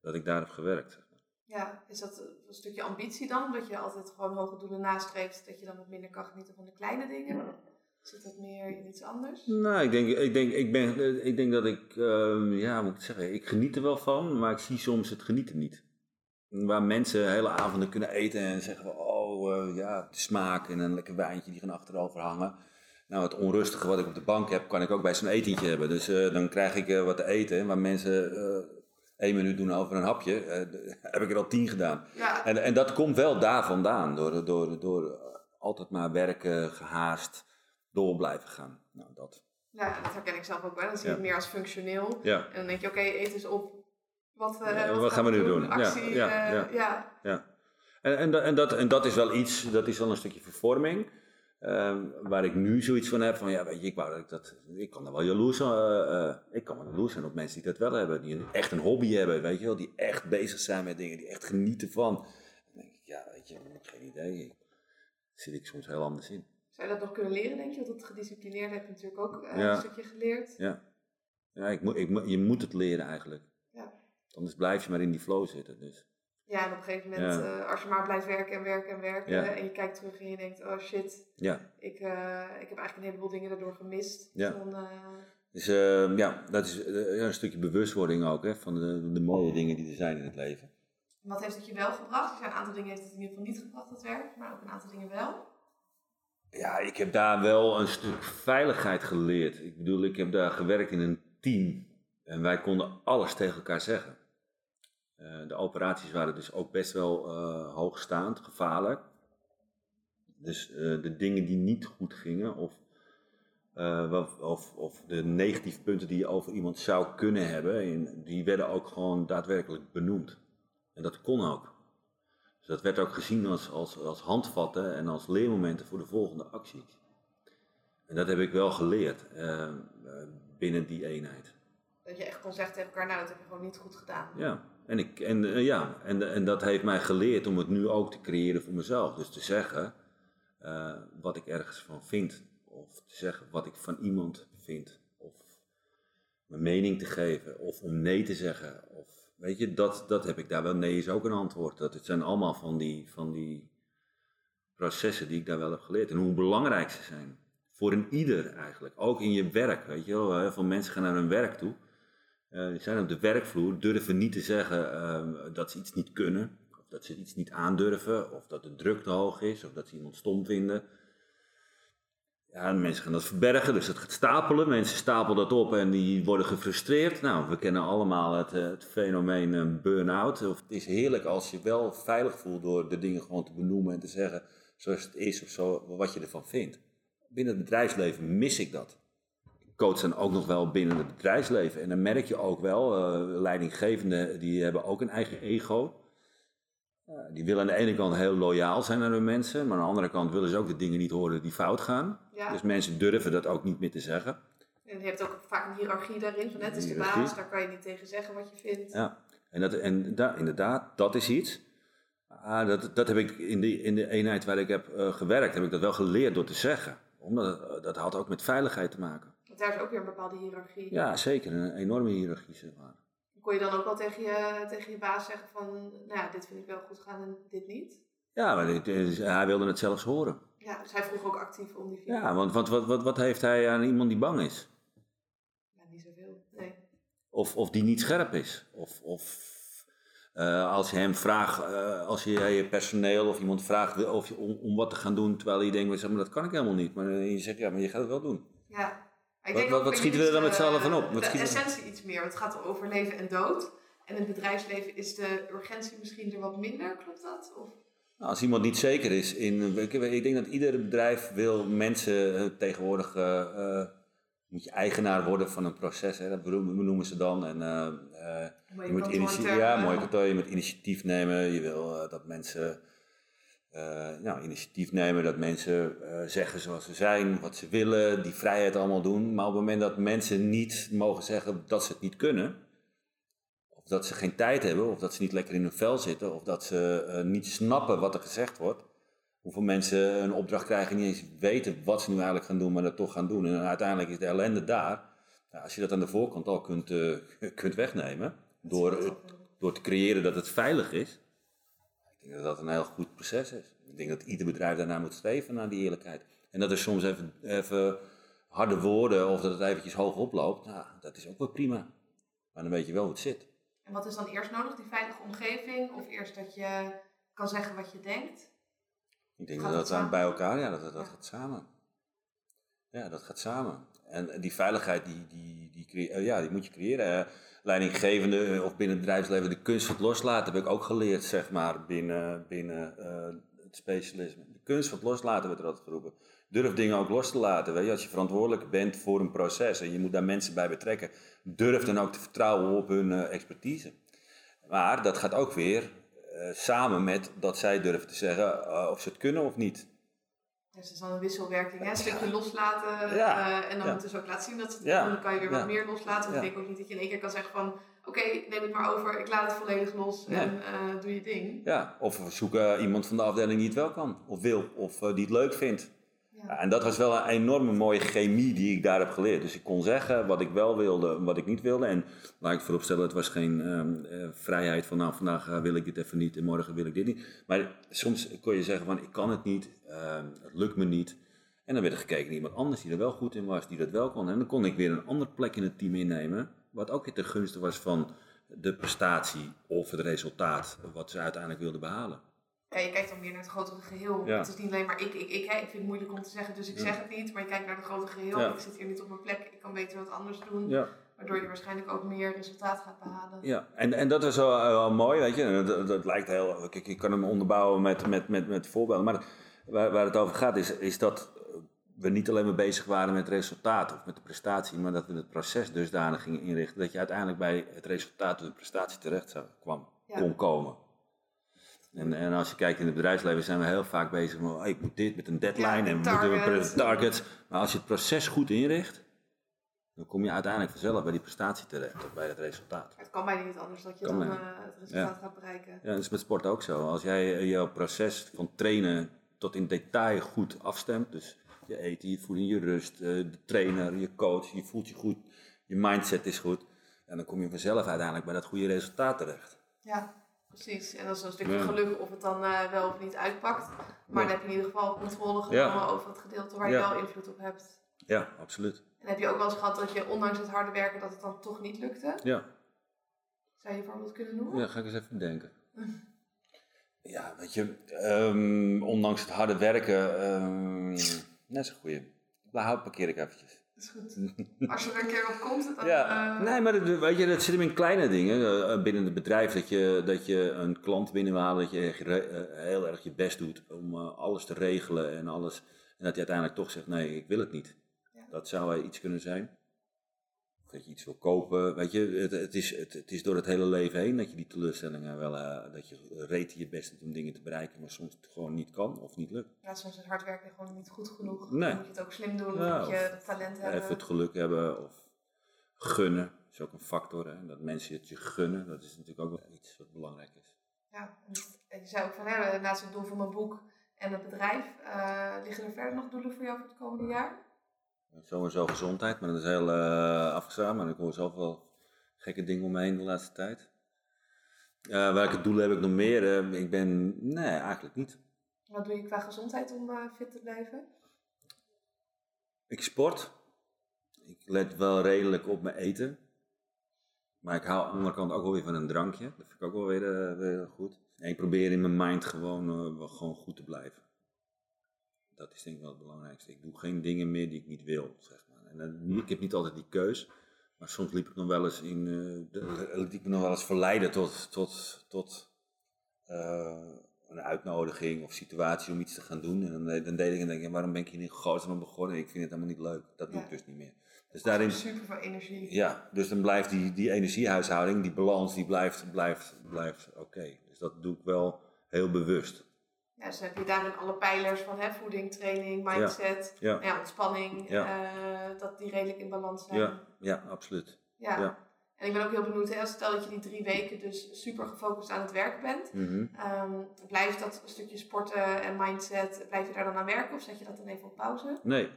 dat ik daar heb gewerkt. Ja, is dat een stukje ambitie dan? Dat je altijd gewoon hoge doelen nastreeft, dat je dan wat minder kan genieten van de kleine dingen? Zit dat meer in iets anders? Nou, ik denk, ik denk, ik ben, eh, ik denk dat ik, ehm, ja, moet ik het zeggen, ik geniet er wel van, maar ik zie soms het genieten niet. Waar mensen hele avonden kunnen eten en zeggen van, oh eh, ja, de smaak en een lekker wijntje die gaan achterover hangen. Nou, het onrustige wat ik op de bank heb, kan ik ook bij zo'n etentje hebben. Dus eh, dan krijg ik wat te eten. En waar mensen één minuut doen over een hapje, heb ik er al tien gedaan. Ja, En, en dat komt wel daar vandaan, door, door, door altijd maar werken, gehaast, door blijven gaan. Nou, dat. ja, dat herken ik zelf ook wel. Dan zie je Ja. het meer als functioneel. Ja. En dan denk je, oké, eten is op. Wat, eh, Ja, wat gaan we nu doen? Actie, ja, eh, ja. ja. Ja. En, en, dat- en, dat, en dat is wel iets, dat is wel een stukje vervorming. ehm, waar ik nu zoiets van heb van, ja, weet je, ik wou dat ik dat, ik kan er wel jaloers, eh, eh, ik kan wel jaloers zijn op mensen die dat wel hebben, die een- echt een hobby hebben, weet je wel, die echt bezig zijn met dingen, die echt genieten van. Dan denk ik, ja, weet je, geen idee, zit ik soms heel anders in. Zou je dat nog kunnen leren, denk je? Want dat gedisciplineerd heb je natuurlijk ook eh, Ja. een stukje geleerd. Ja, ja ik moet, ik, je moet het leren eigenlijk. Ja. Anders blijf je maar in die flow zitten, dus. Ja, en op een gegeven moment, Ja. eh, als je maar blijft werken en werken en werken. Ja. En je kijkt terug en je denkt, oh shit, Ja. ik, eh, ik heb eigenlijk een heleboel dingen daardoor gemist. Ja. Dan, Dus eh, ja, dat is een stukje bewustwording ook, hè, van de, de mooie dingen die er zijn in het leven. wat heeft het je wel gebracht? Een aantal dingen heeft het in ieder geval niet gebracht, dat werk. Maar ook een aantal dingen wel. Ja, ik heb daar wel een stuk veiligheid geleerd. Ik bedoel, ik heb daar gewerkt in een team. En wij konden alles tegen elkaar zeggen. Eh, de operaties waren dus ook best wel uh, hoogstaand, gevaarlijk. Dus de dingen die niet goed gingen, of, of, of, de negatieve punten die je over iemand zou kunnen hebben, die werden ook gewoon daadwerkelijk benoemd. En dat kon ook. Dus dat werd ook gezien als, als, als handvatten en als leermomenten voor de volgende acties. En dat heb ik wel geleerd binnen die eenheid. Dat je echt kon zeggen tegen elkaar, nou dat heb je gewoon niet goed gedaan. Ja, en, ik, en, uh, ja, en, en dat heeft mij geleerd om het nu ook te creëren voor mezelf. Dus te zeggen uh, wat ik ergens van vind. Of te zeggen wat ik van iemand vind. Of mijn mening te geven. Of om nee te zeggen. Of, weet je, dat, dat heb ik daar wel. Nee is ook een antwoord. Dat, het zijn allemaal van die, van die processen die ik daar wel heb geleerd. En hoe belangrijk ze zijn. Voor een ieder eigenlijk. Ook in je werk. Weet je wel, heel veel mensen gaan naar hun werk toe. Uh, zijn op de werkvloer, durven niet te zeggen uh, dat ze iets niet kunnen. Of dat ze iets niet aandurven. Of dat de druk te hoog is. Of dat ze iemand stom vinden. Ja, mensen gaan dat verbergen, dus dat gaat stapelen. Mensen stapelen dat op en die worden gefrustreerd. Nou, we kennen allemaal het, eh, het fenomeen uh, burn-out. Het is heerlijk als je wel veilig voelt door de dingen gewoon te benoemen en te zeggen zoals het is of zo, wat je ervan vindt binnen het bedrijfsleven mis ik dat. Ik coach dan ook nog wel binnen het bedrijfsleven. En dan merk je ook wel, uh, leidinggevenden die hebben ook een eigen ego. Uh, die willen aan de ene kant heel loyaal zijn naar hun mensen, maar aan de andere kant willen ze ook de dingen niet horen die fout gaan. Dus mensen durven dat ook niet meer te zeggen. En je hebt ook vaak een hiërarchie daarin, van net is de baas, daar kan je niet tegen zeggen wat je vindt. Ja, en, dat, en da, inderdaad, dat is iets. Ah, dat, dat heb ik in de, in de eenheid waar ik heb uh, gewerkt, heb ik dat wel geleerd door te zeggen omdat eh, dat had ook met veiligheid te maken. Want daar is ook weer een bepaalde hiërarchie. Ja, zeker. Een enorme hiërarchie, zeg maar. Kon je dan ook wel tegen je, tegen je baas zeggen van, nou ja, dit vind ik wel goed gaan en dit niet? Ja, maar hij wilde het zelfs horen. Ja, dus hij vroeg ook actief om die feedback. Ja, want wat, wat, wat, wat heeft hij aan iemand die bang is? Ja, niet zoveel, nee. Of, of die niet scherp is. Of, of uh, als je hem vraagt, uh, als je je personeel of iemand vraagt of je, om, om, wat te gaan doen, terwijl je denkt, zeg maar, dat kan ik helemaal niet. Maar je zegt, ja, maar je gaat het wel doen. Ja. Ik wat, wat, wat schieten we er dan met z'n allen van op? Wat de essentie iets meer. Het gaat over leven en dood. En in het bedrijfsleven is de urgentie misschien er wat minder, klopt dat? Of? Nou, als iemand niet zeker is in. Ik, denk dat ieder bedrijf wil mensen uh, tegenwoordig. moet je eigenaar worden van een proces, hè? dat noemen ze dan. En je moet initiatief, ja, mooi kantoor. Je moet initiatief nemen. Je wil uh, dat mensen uh, nou, initiatief nemen, dat mensen uh, zeggen zoals ze zijn, wat ze willen, die vrijheid allemaal doen. Maar op het moment dat mensen niet mogen zeggen dat ze het niet kunnen, of dat ze geen tijd hebben, of dat ze niet lekker in hun vel zitten, of dat ze niet snappen wat er gezegd wordt. Hoeveel mensen een opdracht krijgen en niet eens weten wat ze nu eigenlijk gaan doen, maar dat toch gaan doen. En uiteindelijk is de ellende daar. Nou, als je dat aan de voorkant al kunt, kunt wegnemen, door, door te creëren dat het veilig is. Ik denk dat dat een heel goed proces is. Ik denk dat ieder bedrijf daarna moet streven, naar die eerlijkheid. En dat er soms even, even harde woorden of dat het eventjes hoog oploopt, nou, dat is ook wel prima. Maar dan weet je wel hoe het zit. En wat is dan eerst nodig, die veilige omgeving? Of eerst dat je kan zeggen wat je denkt? Ik denk dat dat dan bij elkaar, ja, dat, dat, gaat samen. Ja, dat gaat samen. En die veiligheid, die, die, die, eh, ja, die moet je creëren leidinggevende eh, of binnen het bedrijfsleven de kunst van het loslaten heb ik ook geleerd, zeg maar, binnen, binnen uh, het specialisme. De kunst van het loslaten werd er altijd geroepen. Durf dingen ook los te laten. Weet je? Als je verantwoordelijk bent voor een proces en je moet daar mensen bij betrekken, durf dan ook te vertrouwen op hun uh, expertise. Maar dat gaat ook weer samen met dat zij durven te zeggen of ze het kunnen of niet. Dus het is dan een wisselwerking, hè? een stukje loslaten uh, en dan moeten ze ook laten zien dat ze het doen. Dan kan je weer wat meer loslaten. Want ik denk ook niet dat je in één keer kan zeggen van... Oké, neem het maar over, ik laat het volledig los en uh, doe je ding. Ja, of zoek uh, iemand van de afdeling die het wel kan, of wil, of die het leuk vindt. Ja. en dat was wel een enorme mooie chemie die ik daar heb geleerd. Dus ik kon zeggen wat ik wel wilde, wat ik niet wilde. En laat ik vooropstellen, het was geen uh, vrijheid van nou, vandaag uh, wil ik dit even niet en morgen wil ik dit niet. Maar soms kon je zeggen van ik kan het niet, ehm, het lukt me niet. En dan werd er gekeken naar iemand anders die er wel goed in was, die dat wel kon. En dan kon ik weer een andere plek in het team innemen. Wat ook weer ten gunste was van de prestatie of het resultaat wat ze uiteindelijk wilden behalen ja, je kijkt dan meer naar het grotere geheel. Het is niet alleen maar ik, ik, ik. Hè. Ik vind het moeilijk om te zeggen, dus ik zeg het niet. Maar je kijkt naar het grotere geheel. Ik zit hier niet op mijn plek, ik kan beter wat anders doen. Waardoor je waarschijnlijk ook meer resultaat gaat behalen. Ja, en, en dat is wel, wel mooi, weet je. Dat, dat lijkt heel... Kijk, ik kan hem onderbouwen met, met, met, met voorbeelden. Maar waar, waar het over gaat is, is dat we niet alleen maar bezig waren met het resultaat of met de prestatie, maar dat we het proces dusdanig gingen inrichten dat je uiteindelijk bij het resultaat of de prestatie terecht zou, kwam, kon komen. En, en als je kijkt in het bedrijfsleven zijn we heel vaak bezig met, oh, ik moet dit met een deadline en we moeten targets. Maar als je het proces goed inricht, dan kom je uiteindelijk vanzelf bij die prestatie terecht, of bij het resultaat. Het kan bijna niet anders dat je dan uh, het resultaat gaat bereiken. Ja, dat is met sport ook zo. Als jij jouw proces van trainen tot in detail goed afstemt, dus je eten, je voeding, je rust, eh, de trainer, je coach, je voelt je goed, je mindset is goed. En dan kom je vanzelf uiteindelijk bij dat goede resultaat terecht. Ja, precies. En dat is een stukje geluk of het dan uh, wel of niet uitpakt. Maar dan heb je in ieder geval controle genomen over het gedeelte waar je wel invloed op hebt. Ja, absoluut. En heb je ook wel eens gehad dat je ondanks het harde werken dat het dan toch niet lukte? Ja. Zou je een voorbeeld kunnen noemen? Ja, ga ik eens even denken. ja, weet je, um, ondanks het harde werken... Um, is een goeie. Daar parkeer ik eventjes. Is goed. Als je er een keer op komt, dan... Ja, uh... nee, maar dat, weet je, dat zit hem in kleine dingen. Uh, binnen het bedrijf, dat je, dat je een klant binnenhaalt, dat je heel erg je best doet om alles te regelen en alles. En dat je uiteindelijk toch zegt, nee, ik wil het niet. Ja. Dat zou iets kunnen zijn dat je iets wil kopen. Weet je, het, het is, het, het, is door het hele leven heen dat je die teleurstellingen wel, uh, dat je reet je best doet om dingen te bereiken, maar soms het gewoon niet kan of niet lukt. Ja, soms is hard werken gewoon niet goed genoeg. Nee. Dan moet je het ook slim doen, ja, moet je het talent hebben. Even het geluk hebben of gunnen, is ook een factor. Hè? Dat mensen het je gunnen, dat is natuurlijk ook wel iets wat belangrijk is. Ja, en je zei ook van, hè, naast het doel van mijn boek en het bedrijf, uh, liggen er verder nog doelen voor jou voor het komende jaar? Sowieso gezondheid, maar dat is heel uh, afgestaan. Maar ik hoor zoveel gekke dingen omheen de laatste tijd. Uh, welke doelen heb ik nog meer? Uh, ik ben, nee, eigenlijk niet. Wat doe je qua gezondheid om fit te blijven? Ik sport. Ik let wel redelijk op mijn eten. Maar ik hou aan de andere kant ook wel weer van een drankje. Dat vind ik ook wel weer, weer goed. En ik probeer in mijn mind gewoon, gewoon goed te blijven. Dat is denk ik wel het belangrijkste. Ik doe geen dingen meer die ik niet wil, zeg maar. En ik heb niet altijd die keus. Maar soms liep ik nog wel eens in, uh, liep ik nog wel eens verleiden tot, tot, tot uh, een uitnodiging of situatie om iets te gaan doen. En dan, dan deed ik en denk ik, waarom ben ik hier niet godsnaam begonnen? Ik vind het helemaal niet leuk. Dat doe ik dus niet meer. Dus daarin, super veel energie. Ja, dus dan blijft die, die energiehuishouding, die balans, die blijft, blijft, blijft oké. Dus dat doe ik wel heel bewust. Ja, dus heb je daarin alle pijlers van hè, voeding, training, mindset, ja. ja ontspanning, uh, dat die redelijk in balans zijn. Ja, ja absoluut. Ja. En ik ben ook heel benieuwd, hè, stel dat je die drie weken dus super gefocust aan het werk bent. Mm blijft dat stukje sporten en mindset, blijf je daar dan aan werken of zet je dat dan even op pauze? Nee,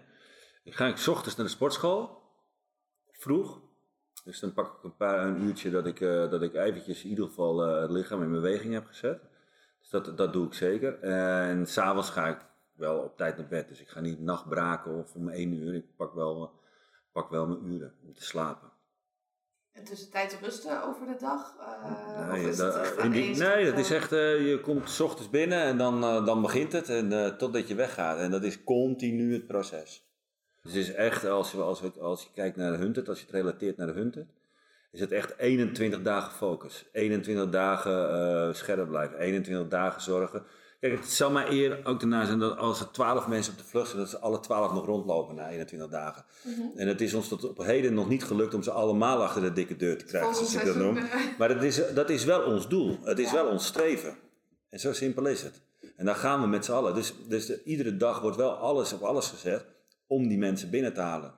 ik ga ik ochtends naar de sportschool, vroeg. Dus dan pak ik een, paar, een uurtje dat ik, uh, dat ik eventjes in ieder geval uh, het lichaam in beweging heb gezet. Dus dat, dat doe ik zeker. En s'avonds ga ik wel op tijd naar bed. Dus ik ga niet nachtbraken of om één uur. Ik pak wel, pak wel mijn uren om te slapen. En tussentijds rusten over de dag? Uh, nee, dat, nee dat is echt, uh, je komt s ochtends binnen en dan, uh, dan begint het en totdat je weggaat. En dat is continu het proces. Dus het is echt, als je, als, als je kijkt naar de Hunted, als je het relateert naar de Hunted, is het echt 21 dagen focus. 21 dagen uh, scherp blijven. 21 dagen zorgen. Kijk, het zal maar eer ook daarna zijn dat als er 12 mensen op de vlucht zijn, dat ze alle 12 nog rondlopen na 21 dagen. Mhm. En het is ons tot op heden nog niet gelukt om ze allemaal achter de dikke deur te krijgen, zoals ik dat noem. Maar dat is, dat is wel ons doel. Het is wel ons streven. En zo simpel is het. En daar gaan we met z'n allen. Dus, dus iedere dag wordt wel alles op alles gezet om die mensen binnen te halen.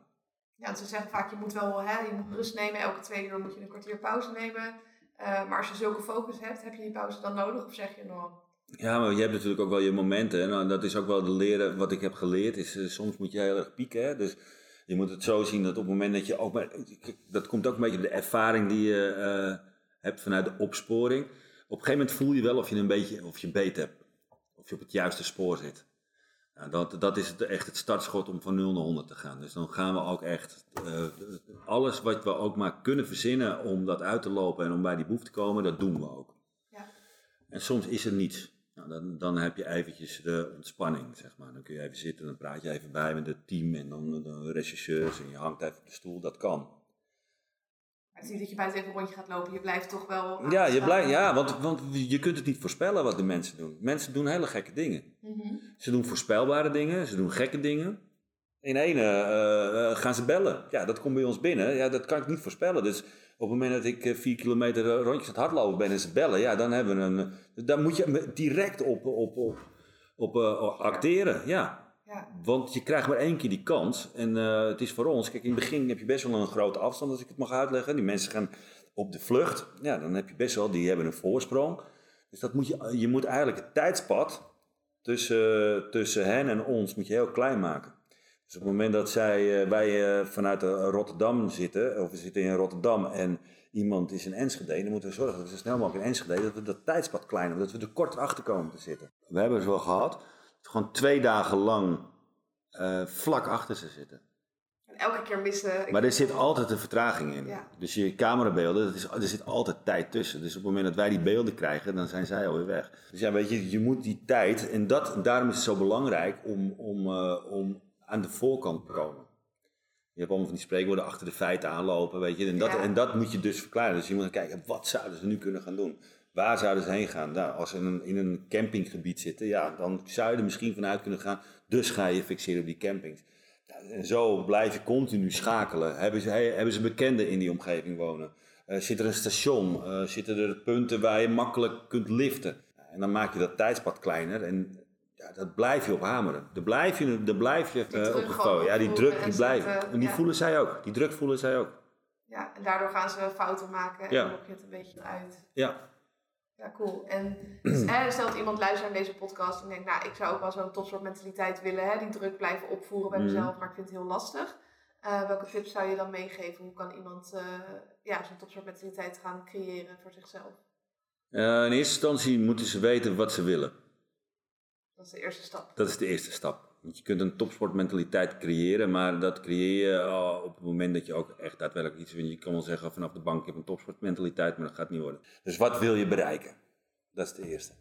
Ja, ze zeggen vaak, je moet wel hè, je moet rust nemen. Elke twee uur moet je een kwartier pauze nemen. Uh, maar als je zulke focus hebt, heb je die pauze dan nodig? Of zeg je nog... Ja, maar je hebt natuurlijk ook wel je momenten. En nou, dat is ook wel de leren, wat ik heb geleerd. Is, uh, soms moet je heel erg pieken. Hè? Dus je moet het zo zien dat op het moment dat je ook... Maar, dat komt ook een beetje de ervaring die je uh, hebt vanuit de opsporing. Op een gegeven moment voel je wel of je een beetje of je beet hebt. Of je op het juiste spoor zit. Nou, dat, dat is het, echt het startschot om van 0 naar 100 te gaan. Dus dan gaan we ook echt uh, alles wat we ook maar kunnen verzinnen om dat uit te lopen en om bij die boef te komen, dat doen we ook. Ja. En soms is er niets. Nou, dan, dan heb je eventjes de ontspanning, zeg maar. Dan kun je even zitten, dan praat je even bij met het team en dan de regisseurs en je hangt even op de stoel, dat kan. Het is niet dat je buiten even een rondje gaat lopen, je blijft toch wel. Ja, je blijft, ja want, want je kunt het niet voorspellen wat de mensen doen. Mensen doen hele gekke dingen. Mhm. Ze doen voorspelbare dingen, ze doen gekke dingen. In ene eh, eh, gaan ze bellen. Ja, dat komt bij ons binnen. Ja, dat kan ik niet voorspellen. Dus op het moment dat ik eh, vier kilometer rondjes aan het hardlopen ben en ze bellen, ja, dan hebben we een. Daar moet je direct op, op, op, op acteren. Ja. Ja. Want je krijgt maar één keer die kans. En eh, het is voor ons, kijk, in het begin heb je best wel een grote afstand, als ik het mag uitleggen. Die mensen gaan op de vlucht. Ja, dan heb je best wel, die hebben een voorsprong. Dus dat moet je, je moet eigenlijk het tijdspad tussen, tussen hen en ons moet je heel klein maken. Dus op het moment dat zij, eh, wij eh, vanuit Rotterdam zitten, of we zitten in Rotterdam en iemand is in Enschede, dan moeten we zorgen dat we zo snel mogelijk in Enschede, dat we dat tijdspad kleiner, dat we er korter achter komen te zitten. We hebben het wel gehad, gewoon twee dagen lang eh, vlak achter ze zitten. En elke keer missen. Maar er zit altijd een vertraging in. Ja. Dus je camerabeelden, dat is, er zit altijd tijd tussen. Dus op het moment dat wij die beelden krijgen, dan zijn zij alweer weg. Dus ja, weet je, je moet die tijd, en dat, daarom is het zo belangrijk om, om, eh, om aan de voorkant te komen. Je hebt allemaal van die spreekwoorden achter de feiten aanlopen, weet je. En dat, Ja. en dat moet je dus verklaren. Dus je moet kijken, wat zouden ze nu kunnen gaan doen? Waar zouden ze heen gaan? Nou, als ze in een, in een campinggebied zitten, ja, dan zou je er misschien vanuit kunnen gaan. Dus ga je fixeren op die campings. En zo blijf je continu schakelen. Hebben ze, hebben ze bekenden in die omgeving wonen? Eh, zit er een station? Eh, zitten er punten waar je makkelijk kunt liften? En dan maak je dat tijdspad kleiner en ja, dat blijf je op hameren. Daar blijf je, daar blijf je druk op gefo- Ja, die druk die blijft. En die ja. voelen zij ook. Die druk voelen zij ook. Ja, en daardoor gaan ze fouten maken en Ja. dan lok je het een beetje uit. Ja. Ja, cool. En hè, stel dat iemand luistert naar deze podcast en denkt, nou, ik zou ook wel zo'n topsoort mentaliteit willen, hè, die druk blijven opvoeren bij Mhm. mezelf, maar ik vind het heel lastig. Eh, welke tips zou je dan meegeven? Hoe kan iemand eh, ja, zo'n topsoort mentaliteit gaan creëren voor zichzelf? Eh, in eerste instantie moeten ze weten wat ze willen. Dat is de eerste stap. Dat is de eerste stap. Je kunt een topsportmentaliteit creëren, maar dat creëer je eh, op het moment dat je ook echt daadwerkelijk iets wil. Je kan wel zeggen vanaf de bank, ik heb een topsportmentaliteit, maar dat gaat niet worden. Dus wat wil je bereiken? Dat is de eerste.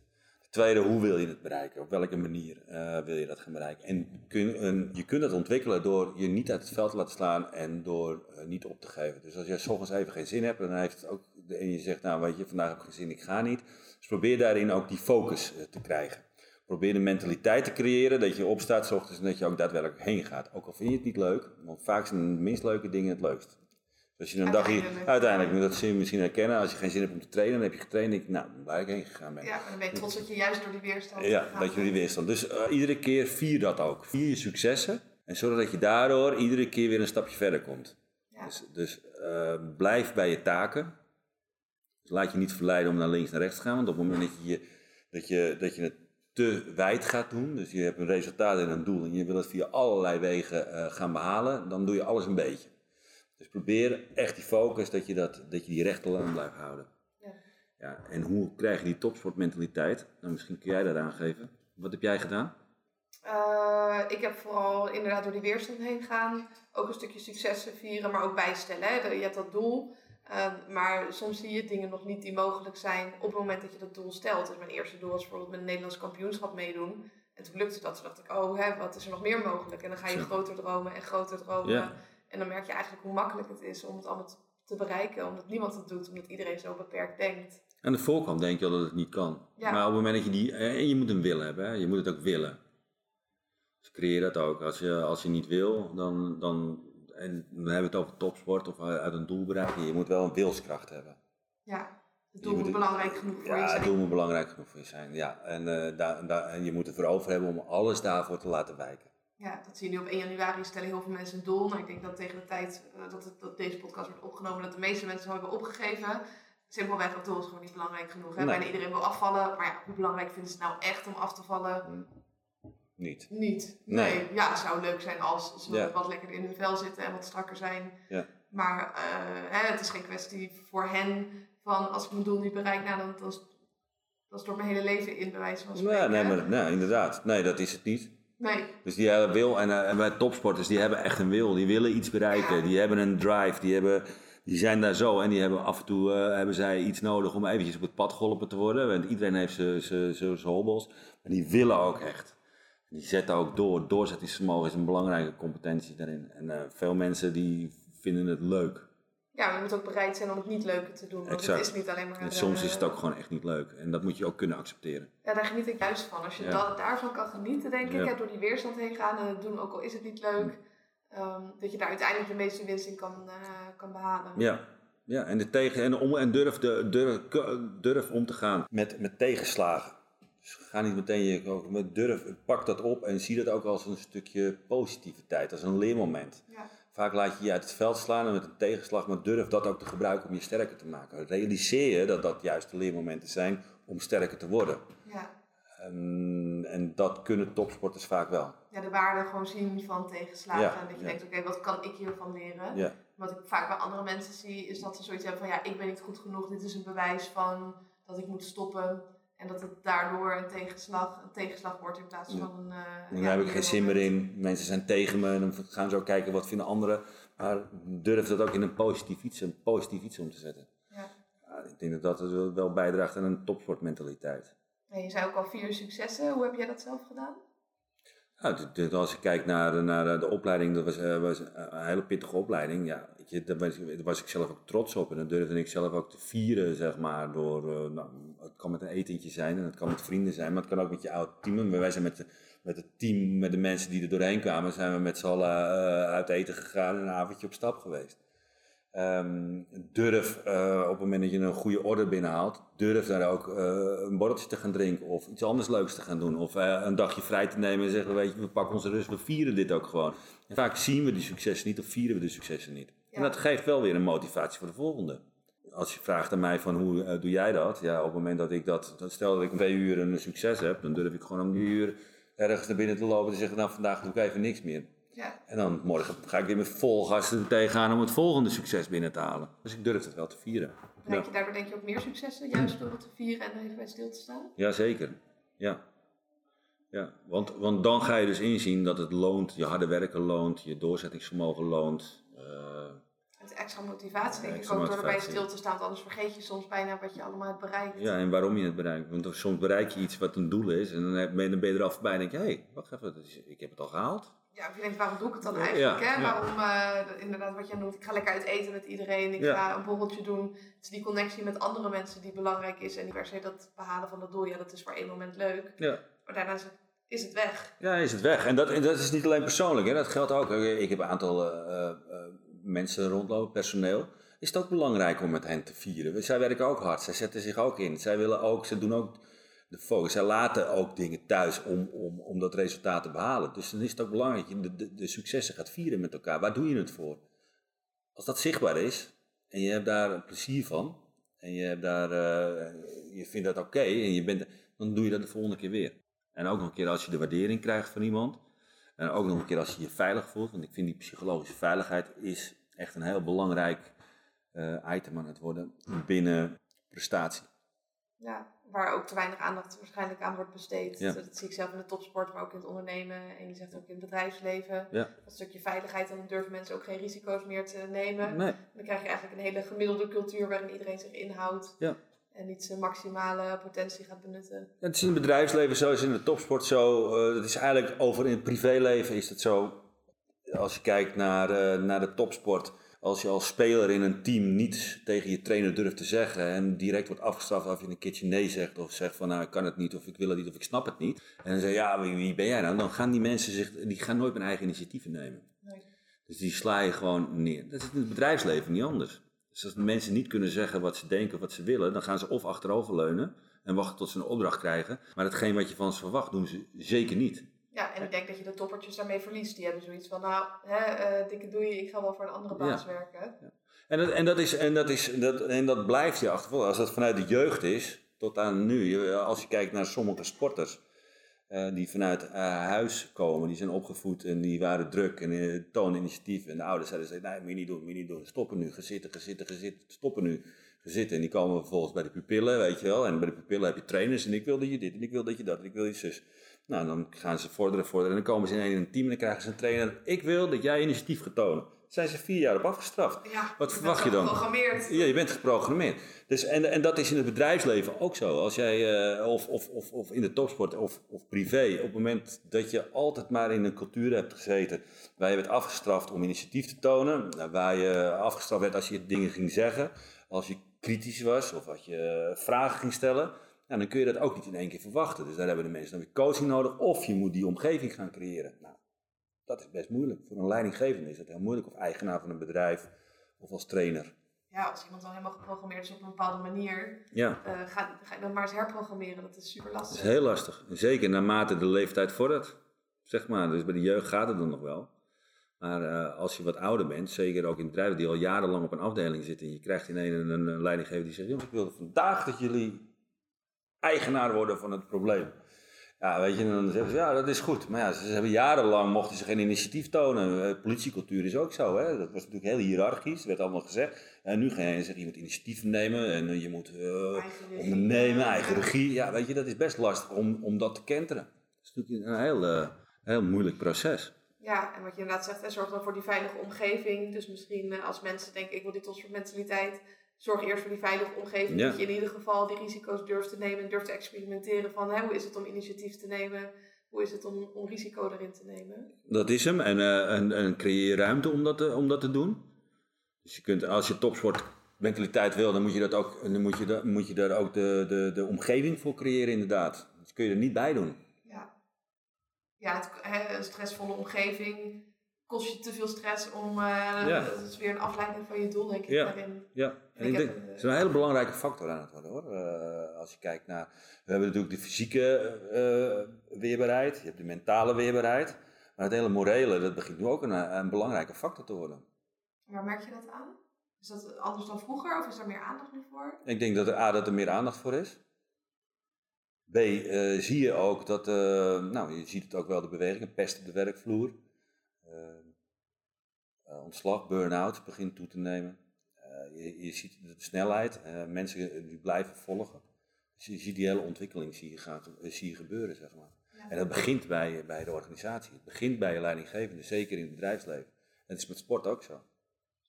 De tweede, hoe wil je het bereiken? Op welke manier eh, wil je dat gaan bereiken? En kun, en je kunt dat ontwikkelen door je niet uit het veld te laten slaan en door eh, niet op te geven. Dus als jij 's ochtends even geen zin hebt, dan heeft het ook, en je zegt, nou weet je, vandaag heb ik geen zin, ik ga niet. Dus probeer daarin ook die focus eh, te krijgen. Probeer de mentaliteit te creëren dat je opstaat 's ochtends en dat je ook daadwerkelijk heen gaat. Ook al vind je het niet leuk, want vaak zijn de minst leuke dingen het leukst. Dus als je een dagje, Uiteindelijk. uiteindelijk, dat zul je misschien herkennen, als je geen zin hebt om te trainen, dan heb je getraind, ik, nou, waar ik heen gegaan ben. Ja, en dan ben je trots dat je juist door die weerstand Ja, dat je door die weerstand. Dus eh, iedere keer vier dat ook. Vier je successen en zorg dat je daardoor iedere keer weer een stapje verder komt. Ja. Dus, dus eh, blijf bij je taken. Dus laat je niet verleiden om naar links en rechts te gaan. Want op het moment dat je, je- dat je, dat je het te wijd gaat doen, dus je hebt een resultaat en een doel en je wil het via allerlei wegen eh, gaan behalen, dan doe je alles een beetje. Dus probeer echt die focus, dat je, dat, dat je die rechte lijn blijft houden. Ja. Ja, en hoe krijg je die topsportmentaliteit? Nou, misschien kun jij dat aangeven. Wat heb jij gedaan? Eh, ik heb vooral inderdaad door die weerstand heen gaan. Ook een stukje successen vieren, maar ook bijstellen. Hè. Je hebt dat doel. Eh, maar soms zie je dingen nog niet die mogelijk zijn op het moment dat je dat doel stelt. Dus mijn eerste doel was bijvoorbeeld met een Nederlands kampioenschap meedoen. En toen lukte dat. Toen dacht ik, oh, hè, wat is er nog meer mogelijk? En dan ga je groter dromen en groter dromen. Ja. En dan merk je eigenlijk hoe makkelijk het is om het allemaal te- te bereiken. Omdat niemand het doet, omdat iedereen zo beperkt denkt. Aan de voorkant denk je al dat het niet kan. Ja. Maar op het moment dat je die... En je moet een wil hebben, hè? je moet het ook willen. Dus creëer dat ook. Als je, als je niet wil, dan, dan... En dan hebben we het over topsport of uit een doel bereiken. Je moet wel een wilskracht hebben. Ja, het doel moet moet het- belangrijk genoeg voor je Ja, het zijn. doel moet belangrijk genoeg voor je zijn. Ja, en, eh, daar, daar, en je moet ervoor over hebben om alles daarvoor te laten wijken. Ja, dat zie je nu op 1 januari stellen heel veel mensen een doel. Nou, ik denk dat tegen de tijd eh, dat, het, dat deze podcast wordt opgenomen, dat de meeste mensen al hebben opgegeven. Simpelweg, het doel is gewoon niet belangrijk genoeg. Hè? Nee. Bijna iedereen wil afvallen, maar ja, hoe belangrijk vinden ze het nou echt om af te vallen? Niet. Niet. Nee. Nee. Ja, het zou leuk zijn als ze Ja. wat lekkerder in hun vel zitten en wat strakker zijn. Ja. Maar eh, hè, het is geen kwestie voor hen van als ik mijn doel niet bereik, nou, dan, dan, dan stort mijn hele leven in, bij wijze van spreken. Ja, nee, maar, nee, inderdaad. Nee, dat is het niet. Nee. Dus die hele wil, en, eh, en bij topsporters, die hebben echt een wil. Die willen iets bereiken. Ja. Die hebben een drive. Die, hebben, die zijn daar zo. En die hebben af en toe eh, hebben zij iets nodig om eventjes op het pad geholpen te worden. Want iedereen heeft zijn hobbels. Maar die willen ook echt. Die zetten ook door. Doorzettingsvermogen is een belangrijke competentie daarin. En eh, veel mensen die vinden het leuk. Ja, maar je moet ook bereid zijn om het niet leuker te doen. Want Exact. het is niet alleen maar... En soms eh, is het ook gewoon echt niet leuk. En dat moet je ook kunnen accepteren. Ja, daar geniet ik juist van. Als je Ja. da- daarvan kan genieten, denk ik, Ja. door die weerstand heen gaan en het doen, ook al is het niet leuk, ehm, dat je daar uiteindelijk de meeste winst in kan, eh, kan behalen. Ja, ja en, de tegen, en, om, en durf, de, durf, durf om te gaan met, met tegenslagen. Dus ga niet meteen je, met durf, pak dat op en zie dat ook als een stukje positiviteit, als een leermoment. Ja. Vaak laat je je uit het veld slaan en met een tegenslag, maar durf dat ook te gebruiken om je sterker te maken. Realiseer je dat dat juist de leermomenten zijn om sterker te worden. Ja. En, en dat kunnen topsporters vaak wel. ja, de waarde gewoon zien van tegenslagen. Ja, en dat je ja. denkt, oké, wat kan ik hiervan leren? Ja. Wat ik vaak bij andere mensen zie, is dat ze zoiets hebben van, ja, ik ben niet goed genoeg. Dit is een bewijs van dat ik moet stoppen. En dat het daardoor een tegenslag, een tegenslag wordt in plaats van een... En ja, daar heb ik geen zin meer in. Mensen zijn tegen me en dan gaan ze ook kijken wat vinden anderen. Maar durf dat ook in een positief iets, een positief iets om te zetten. Ja. Ja, ik denk dat dat wel- wel bijdraagt aan een topsportmentaliteit. En je zei ook al vier successen. Hoe heb jij dat zelf gedaan? Nou, als ik kijk naar, naar de opleiding, dat was, eh, was een hele pittige opleiding. Ja, je, daar, was, ik zelf ook trots op en dat durfde ik zelf ook te vieren, zeg maar. Door, eh, nou, het kan met een etentje zijn en het kan met vrienden zijn, maar het kan ook met je oud team. Wij zijn met, met het team, met de mensen die er doorheen kwamen, zijn we met z'n allen eh, uit eten gegaan en een avondje op stap geweest. Ehm, durf eh, op het moment dat je een goede order binnenhaalt, durf daar ook eh, een borreltje te gaan drinken of iets anders leuks te gaan doen. Of eh, een dagje vrij te nemen en zeggen, weet je, we pakken onze rust, we vieren dit ook gewoon. En vaak zien we die successen niet of vieren we de successen niet. En dat geeft wel weer een motivatie voor de volgende. Als je vraagt aan mij van hoe doe jij dat? Ja, op het moment dat ik dat, dat- stel dat ik twee uur een succes heb, dan durf ik gewoon om die uur ergens naar binnen te lopen en te zeggen, nou vandaag doe ik even niks meer. Ja. En dan morgen ga ik weer met vol gas er tegenaan om het volgende succes binnen te halen. Dus ik durf het wel te vieren. Bereik je daardoor denk je ook meer successen, juist door het te vieren en er even bij stil te staan? Jazeker. Ja. ja. Want, want dan ga je dus inzien dat het loont, je harde werken loont, je doorzettingsvermogen loont. Eh, Het extra motivatie denk Extra ik ook door erbij motivatie. stil te staan, anders vergeet je soms bijna wat je allemaal hebt bereikt. ja, en waarom je het bereikt. Want soms bereik je iets wat een doel is en dan ben je, er al voorbij en denk je, hé, hey, wacht even, ik heb het al gehaald. Ja, of je denkt, waarom doe ik het dan eigenlijk? ja, hè? ja. Waarom, eh, inderdaad, wat jij noemt, ik ga lekker uit eten met iedereen, ik Ja. ga een borreltje doen. Het is die connectie met andere mensen die belangrijk is en niet per se dat behalen van dat doel. Ja, dat is voor één moment leuk, Ja. maar daarna is het, is het weg. Ja, is het weg. En dat, en dat is niet alleen persoonlijk, hè. dat geldt ook. Ik heb een aantal eh, eh, mensen rondlopen, personeel. Is het ook belangrijk om met hen te vieren? Zij werken ook hard, zij zetten zich ook in. Zij willen ook, ze doen ook de focus. Zij laten ook dingen thuis om, om, om dat resultaat te behalen. Dus dan is het ook belangrijk dat je de, de, de successen gaat vieren met elkaar. Waar doe je het voor? Als dat zichtbaar is en je hebt daar plezier van en je, hebt daar, eh, je vindt dat oké en je bent, dan doe je dat de volgende keer weer. En ook nog een keer als je de waardering krijgt van iemand. En ook nog een keer als je je veilig voelt. Want ik vind die psychologische veiligheid is echt een heel belangrijk eh, item aan het worden binnen prestatie. Ja, waar ook te weinig aandacht waarschijnlijk aan wordt besteed. Ja. Dat zie ik zelf in de topsport, maar ook in het ondernemen. En je zegt ook in het bedrijfsleven. Ja. Dat stukje veiligheid, dan durven mensen ook geen risico's meer te nemen. Nee, Dan krijg je eigenlijk een hele gemiddelde cultuur waarin iedereen zich inhoudt. Ja. En niet zijn maximale potentie gaat benutten. het is in het bedrijfsleven zo, het is in de topsport zo. eh, het is eigenlijk over in het privéleven is het zo. Als je kijkt naar, eh, naar de topsport. Als je als speler in een team niets tegen je trainer durft te zeggen en direct wordt afgestraft als je een keertje nee zegt of zegt van nou ik kan het niet of ik wil het niet of ik snap het niet. En dan zeg je ja wie, wie ben jij nou? Dan gaan die mensen zich, die gaan nooit hun eigen initiatieven nemen. Nee. Dus die sla je gewoon neer. Dat is in het bedrijfsleven niet anders. Dus als de mensen niet kunnen zeggen wat ze denken of wat ze willen, dan gaan ze of achteroverleunen en wachten tot ze een opdracht krijgen. Maar hetgeen wat je van ze verwacht, doen ze zeker niet. Ja, en ik denk dat je de toppertjes daarmee verliest. Die hebben zoiets van, nou, hè, eh, dikke doei, ik ga wel voor een andere baas werken. En dat, en dat, is, en dat, is, dat, en dat blijft je achtervolgen. Als dat vanuit de jeugd is, tot aan nu. Als je kijkt naar sommige sporters, eh, die vanuit eh, huis komen, die zijn opgevoed en die waren druk en eh, tonen initiatief. En de ouders zeiden, nee, moet je niet doen, moet je niet doen. Stoppen nu, gezitten, gezitten, gezitten, stoppen nu, gezitten. En die komen vervolgens bij de pupillen, weet je wel. En bij de pupillen heb je trainers en ik wil dat je dit, en ik wil dat je dat, en ik wil je zus. Nou, dan gaan ze vorderen, vorderen. En dan komen ze in een team en dan krijgen ze een trainer. Ik wil dat jij initiatief gaat tonen. Zijn ze vier jaar op afgestraft. Ja, Wat je verwacht je dan? geprogrammeerd. Ja, je bent geprogrammeerd. Dus, en, en dat is in het bedrijfsleven ook zo. Als jij, eh, of, of, of, of in de topsport of, of privé, op het moment dat je altijd maar in een cultuur hebt gezeten waar je werd afgestraft om initiatief te tonen, waar je afgestraft werd als je dingen ging zeggen, als je kritisch was of als je vragen ging stellen, nou, dan kun je dat ook niet in één keer verwachten. Dus daar hebben de mensen dan weer coaching nodig of je moet die omgeving gaan creëren. Nou, dat is best moeilijk. Voor een leidinggevende is dat heel moeilijk, of eigenaar van een bedrijf of als trainer. Ja, als iemand dan helemaal geprogrammeerd is op een bepaalde manier, Ja. eh, ga, ga je dan maar eens herprogrammeren. Dat is super Dat lastig. is heel lastig. En Zeker naarmate de leeftijd vordert. Zeg maar, dus bij de jeugd gaat het dan nog wel. Maar eh, als je wat ouder bent, zeker ook in bedrijven die al jarenlang op een afdeling zitten, en je krijgt ineens een, een, een leidinggever die zegt: Jongens, ik wil vandaag dat jullie eigenaar worden van het probleem. Ja, weet je, en dan zeggen ze: Ja, dat is goed. Maar ja, ze hebben jarenlang mochten ze geen initiatief tonen. Eh, politiecultuur is ook zo, hè? Dat was natuurlijk heel hiërarchisch, werd allemaal gezegd. En nu ga je zeggen: Je moet initiatief nemen en eh, je moet. eh, Eigen regie. ondernemen, eigen regie. Ja, weet je, dat is best lastig om, om dat te kenteren. Dat is natuurlijk een heel, eh, heel moeilijk proces. Ja, en wat je inderdaad zegt, zorg dan voor die veilige omgeving. Dus misschien als mensen denken, ik wil dit als mentaliteit, zorg eerst voor die veilige omgeving. Ja. Dat je in ieder geval die risico's durft te nemen en durft te experimenteren van hè, hoe is het om initiatief te nemen, hoe is het om, om risico erin te nemen. Dat is hem. En, eh, en, en creëer ruimte om dat, te, om dat te doen. Dus je kunt, als je topsportmentaliteit wil, dan moet je, dat ook, dan moet je, da- moet je daar ook de, de, de omgeving voor creëren, inderdaad. Dat kun je er niet bij doen. Ja, ja het, een stressvolle omgeving kost je te veel stress om, eh, Ja. dat is weer een afleiding van je doel denk ik Ja. daarin. Ja, en Ik denk, eh, het is een hele belangrijke factor aan het worden hoor. Eh, als je kijkt naar, we hebben natuurlijk de fysieke eh, weerbaarheid, je hebt de mentale weerbaarheid. Maar het hele morele, dat begint nu ook een, een belangrijke factor te worden. Waar merk je dat aan? Is dat anders dan vroeger of is er meer aandacht nu voor? Ik denk dat er, A, dat er meer aandacht voor is. B, eh, zie je ook dat, eh, nou je ziet het ook wel, de bewegingen, pest op de werkvloer. Eh, eh, ontslag, burn-out begint toe te nemen. Eh, je, je ziet de snelheid, mensen die blijven volgen. Dus je ziet die hele ontwikkeling zie je, eh, zie je gebeuren, zeg maar. Ja. En dat begint bij, bij de organisatie. Het begint bij je leidinggevende, zeker in het bedrijfsleven. En het is met sport ook zo.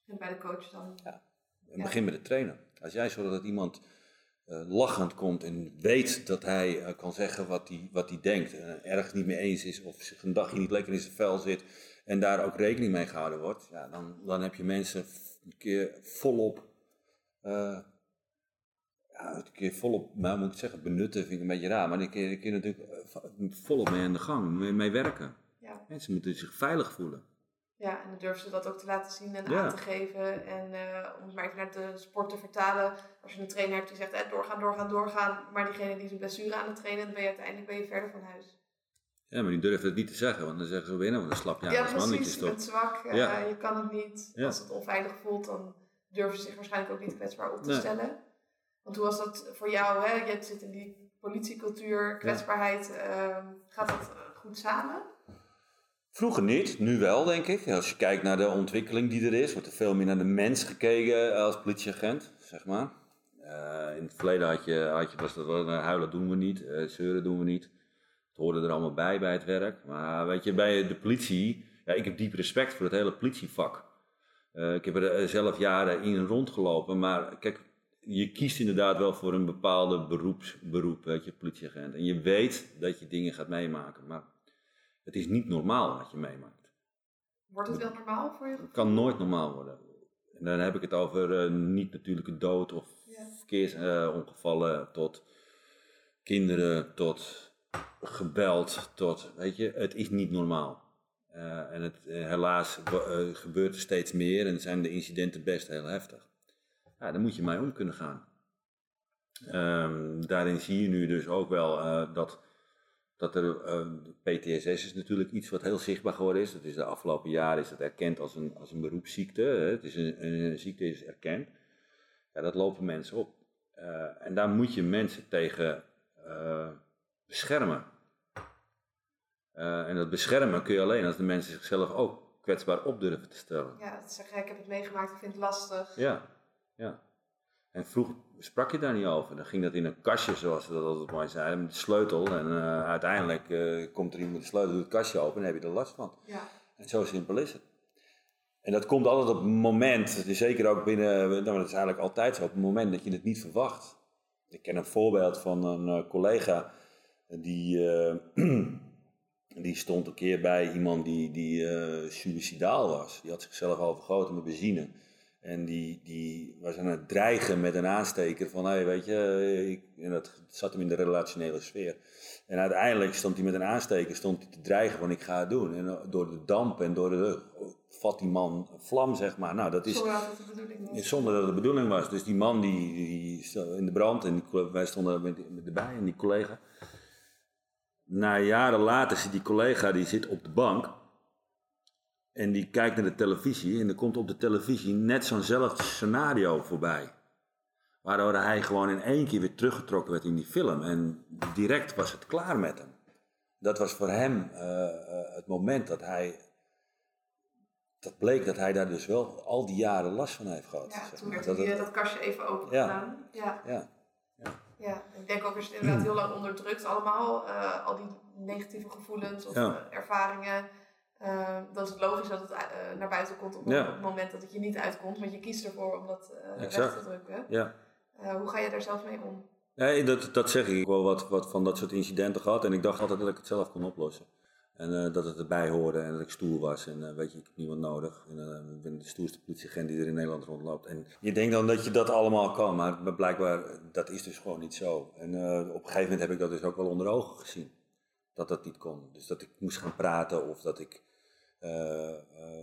En bij de coach dan. Het Ja. begint met de trainer. Als jij zorgt dat iemand lachend komt en weet dat hij kan zeggen wat hij, wat denkt, en ergens niet mee eens is of zich een dagje niet lekker in zijn vel zit en daar ook rekening mee gehouden wordt, ja, dan, dan heb je mensen een keer volop, eh, ja, een keer volop, nou moet ik het zeggen, benutten vind ik een beetje raar, maar je, dan kun je natuurlijk eh, volop mee aan de gang, mee, mee werken. Ja. Mensen moeten zich veilig voelen. ja, en dan durven ze dat ook te laten zien en Ja. aan te geven. En eh, om het maar even naar de sport te vertalen. Als je een trainer hebt die zegt eh, doorgaan, doorgaan, doorgaan. Maar diegene die zijn blessure aan het trainen, dan ben je uiteindelijk ben je verder van huis. Ja, maar die durven het niet te zeggen, want dan zeggen ze weer, nou, dan slap je aan als mannetjes precies. Je toch. bent zwak, eh, Ja. je kan het niet. Ja. Als het onveilig voelt, dan durven ze zich waarschijnlijk ook niet kwetsbaar op te Nee. stellen. Want hoe was dat voor jou? Hè? Je zit in die politiecultuur, kwetsbaarheid. ehm, gaat dat eh, goed samen? Vroeger niet, nu wel denk ik. Als je kijkt naar de ontwikkeling die er is, wordt er veel meer naar de mens gekeken als politieagent, zeg maar. Eh, in het verleden had je, had je, was dat wel, eh, huilen doen we niet, eh, zeuren doen we niet. Het hoorde er allemaal bij bij het werk. Maar weet je, bij de politie, ja, ik heb diep respect voor het hele politievak. Eh, ik heb er eh, zelf jaren in en rondgelopen, maar kijk, je kiest inderdaad wel voor een bepaalde beroeps, beroep, weet je, politieagent. En je weet dat je dingen gaat meemaken, maar het is niet normaal wat je meemaakt. Wordt het wel normaal voor je? Het kan nooit normaal worden. En dan heb ik het over eh, niet-natuurlijke dood of verkeersongevallen tot kinderen, tot geweld, tot, weet je, het is niet normaal. Eh, en het, eh, helaas eh, gebeurt er steeds meer en zijn de incidenten best heel heftig. Ja, daar moet je mee om kunnen gaan. Ehm, daarin zie je nu dus ook wel dat, dat er, PTSS is natuurlijk iets wat heel zichtbaar geworden is. Dat is de afgelopen jaren is dat erkend als een, als een beroepsziekte. Hè. Het is een, een ziekte is erkend. Ja, dat lopen mensen op. En daar moet je mensen tegen beschermen. Eh, en dat beschermen kun je alleen als de mensen zichzelf ook kwetsbaar op durven te stellen. Ja, dat zeg, ja, ik heb het meegemaakt, ik vind het lastig. Ja, ja. En vroeg sprak je daar niet over. Dan ging dat in een kastje, zoals ze dat altijd mooi zeiden, met de sleutel. En eh, uiteindelijk eh, komt er iemand met de sleutel, doet het kastje open en dan heb je er last van. Ja. En zo simpel is het. En dat komt altijd op het moment, dus zeker ook binnen, nou, dat is eigenlijk altijd zo, op het moment dat je het niet verwacht. Ik ken een voorbeeld van een collega die, uh, die stond een keer bij iemand die, die uh, suicidaal was. Die had zichzelf overgoten met benzine. En die, die was aan het dreigen met een aansteker van, hey, weet je, ik, en dat zat hem in de relationele sfeer. En uiteindelijk stond hij met een aansteker stond hij te dreigen van, ik ga het doen. En door de damp en door de, vat die man vlam, zeg maar. Nou, dat is, zonder dat het de bedoeling was. Zonder dat het de bedoeling was. Dus die man die, die in de brand en die, wij stonden met, met erbij en die collega. Na jaren later zit die collega die zit op de bank en die kijkt naar de televisie en er komt op de televisie net zo'nzelfde scenario voorbij. Waardoor hij gewoon in één keer weer teruggetrokken werd in die film. En direct was het klaar met hem. Dat was voor hem uh, uh, het moment dat hij. Dat bleek dat hij daar dus wel al die jaren last van heeft gehad. Ja, zeg toen werd dat, dat, het- dat kastje even open gedaan. Ja. ja, Ja, ik denk ook als je het inderdaad heel lang onderdrukt allemaal, eh, al die negatieve gevoelens of Ja. eh, ervaringen, eh, dan is het logisch dat het naar buiten komt op, Ja. op het moment dat het je niet uitkomt, want je kiest ervoor om dat weg te drukken. ja. Hoe ga je daar zelf mee om? Nee, dat, dat zeg ik. Ik heb wel wat, wat van dat soort incidenten gehad en ik dacht altijd dat ik het zelf kon oplossen. En eh, dat het erbij hoorde en dat ik stoer was. En eh, weet je, ik heb niemand nodig. En, eh, ik ben de stoerste politieagent die er in Nederland rondloopt. En je denkt dan dat je dat allemaal kan, maar blijkbaar, dat is dus gewoon niet zo. En op een gegeven moment heb ik dat dus ook wel onder ogen gezien. Dat dat niet kon. Dus dat ik moest gaan praten of dat ik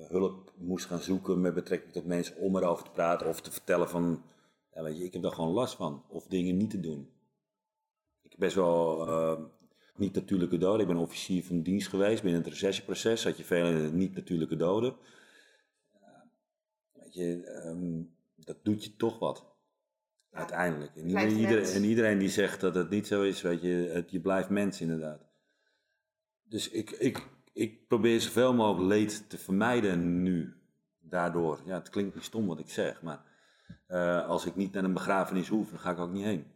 hulp moest gaan zoeken met betrekking tot mensen om erover te praten. Of te vertellen van, weet je, ik heb daar gewoon last van. Of dingen niet te doen. Ik heb best wel niet-natuurlijke doden. Ik ben officier van dienst geweest. Binnen het recessieproces had je veel niet-natuurlijke doden. Weet je, ehm, dat doet je toch wat. Ja. Uiteindelijk. En iedereen, en iedereen die zegt dat het niet zo is, weet je, het, je blijft mens inderdaad. Dus ik, ik, ik probeer zoveel mogelijk leed te vermijden nu. Daardoor. Ja, het klinkt niet stom wat ik zeg, maar eh, als ik niet naar een begrafenis hoef, dan ga ik ook niet heen.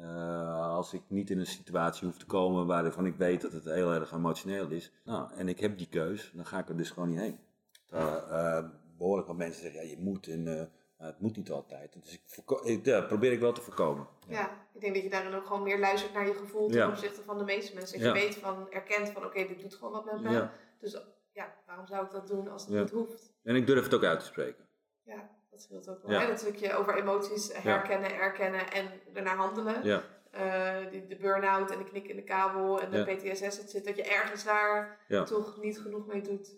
Eh, als ik niet in een situatie hoef te komen waarvan ik weet dat het heel erg emotioneel is, nou, en ik heb die keus, dan ga ik er dus gewoon niet heen. Terwijl, eh, behoorlijk wat mensen zeggen, ja, je moet, en, eh, maar het moet niet altijd. Dus ik, voorko- ik ja, probeer ik wel te voorkomen. Ja, ik denk dat je daarin ook gewoon meer luistert naar je gevoel ten Ja. opzichte van de meeste mensen. Dat Ja. je weet van, erkent van, oké, dit doet gewoon wat met me. Ja. Dus ja, waarom zou ik dat doen als het niet hoeft? En ik durf het ook uit te spreken. Ja, dat scheelt ook wel. Dat stukje over emoties herkennen, erkennen en ernaar handelen. Ja, Eh, die, de burn-out en de knik in de kabel en de Ja. PTSS, dat zit, dat je ergens daar Ja. toch niet genoeg mee doet.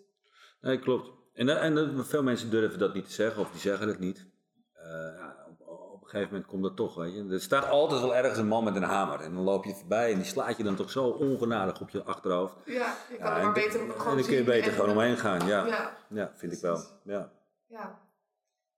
nee, klopt. En, en veel mensen durven dat niet te zeggen, of die zeggen het niet. Eh, ja, op, op een gegeven moment komt dat toch, weet je. Er staat altijd wel ergens een man met een hamer. En dan loop je voorbij en die slaat je dan toch zo ongenadig op je achterhoofd. Ja, je kan er en, maar beter en gewoon dan kun je beter en- gewoon omheen gaan. Ja, Ja, ja vind ik wel. Ja. ja.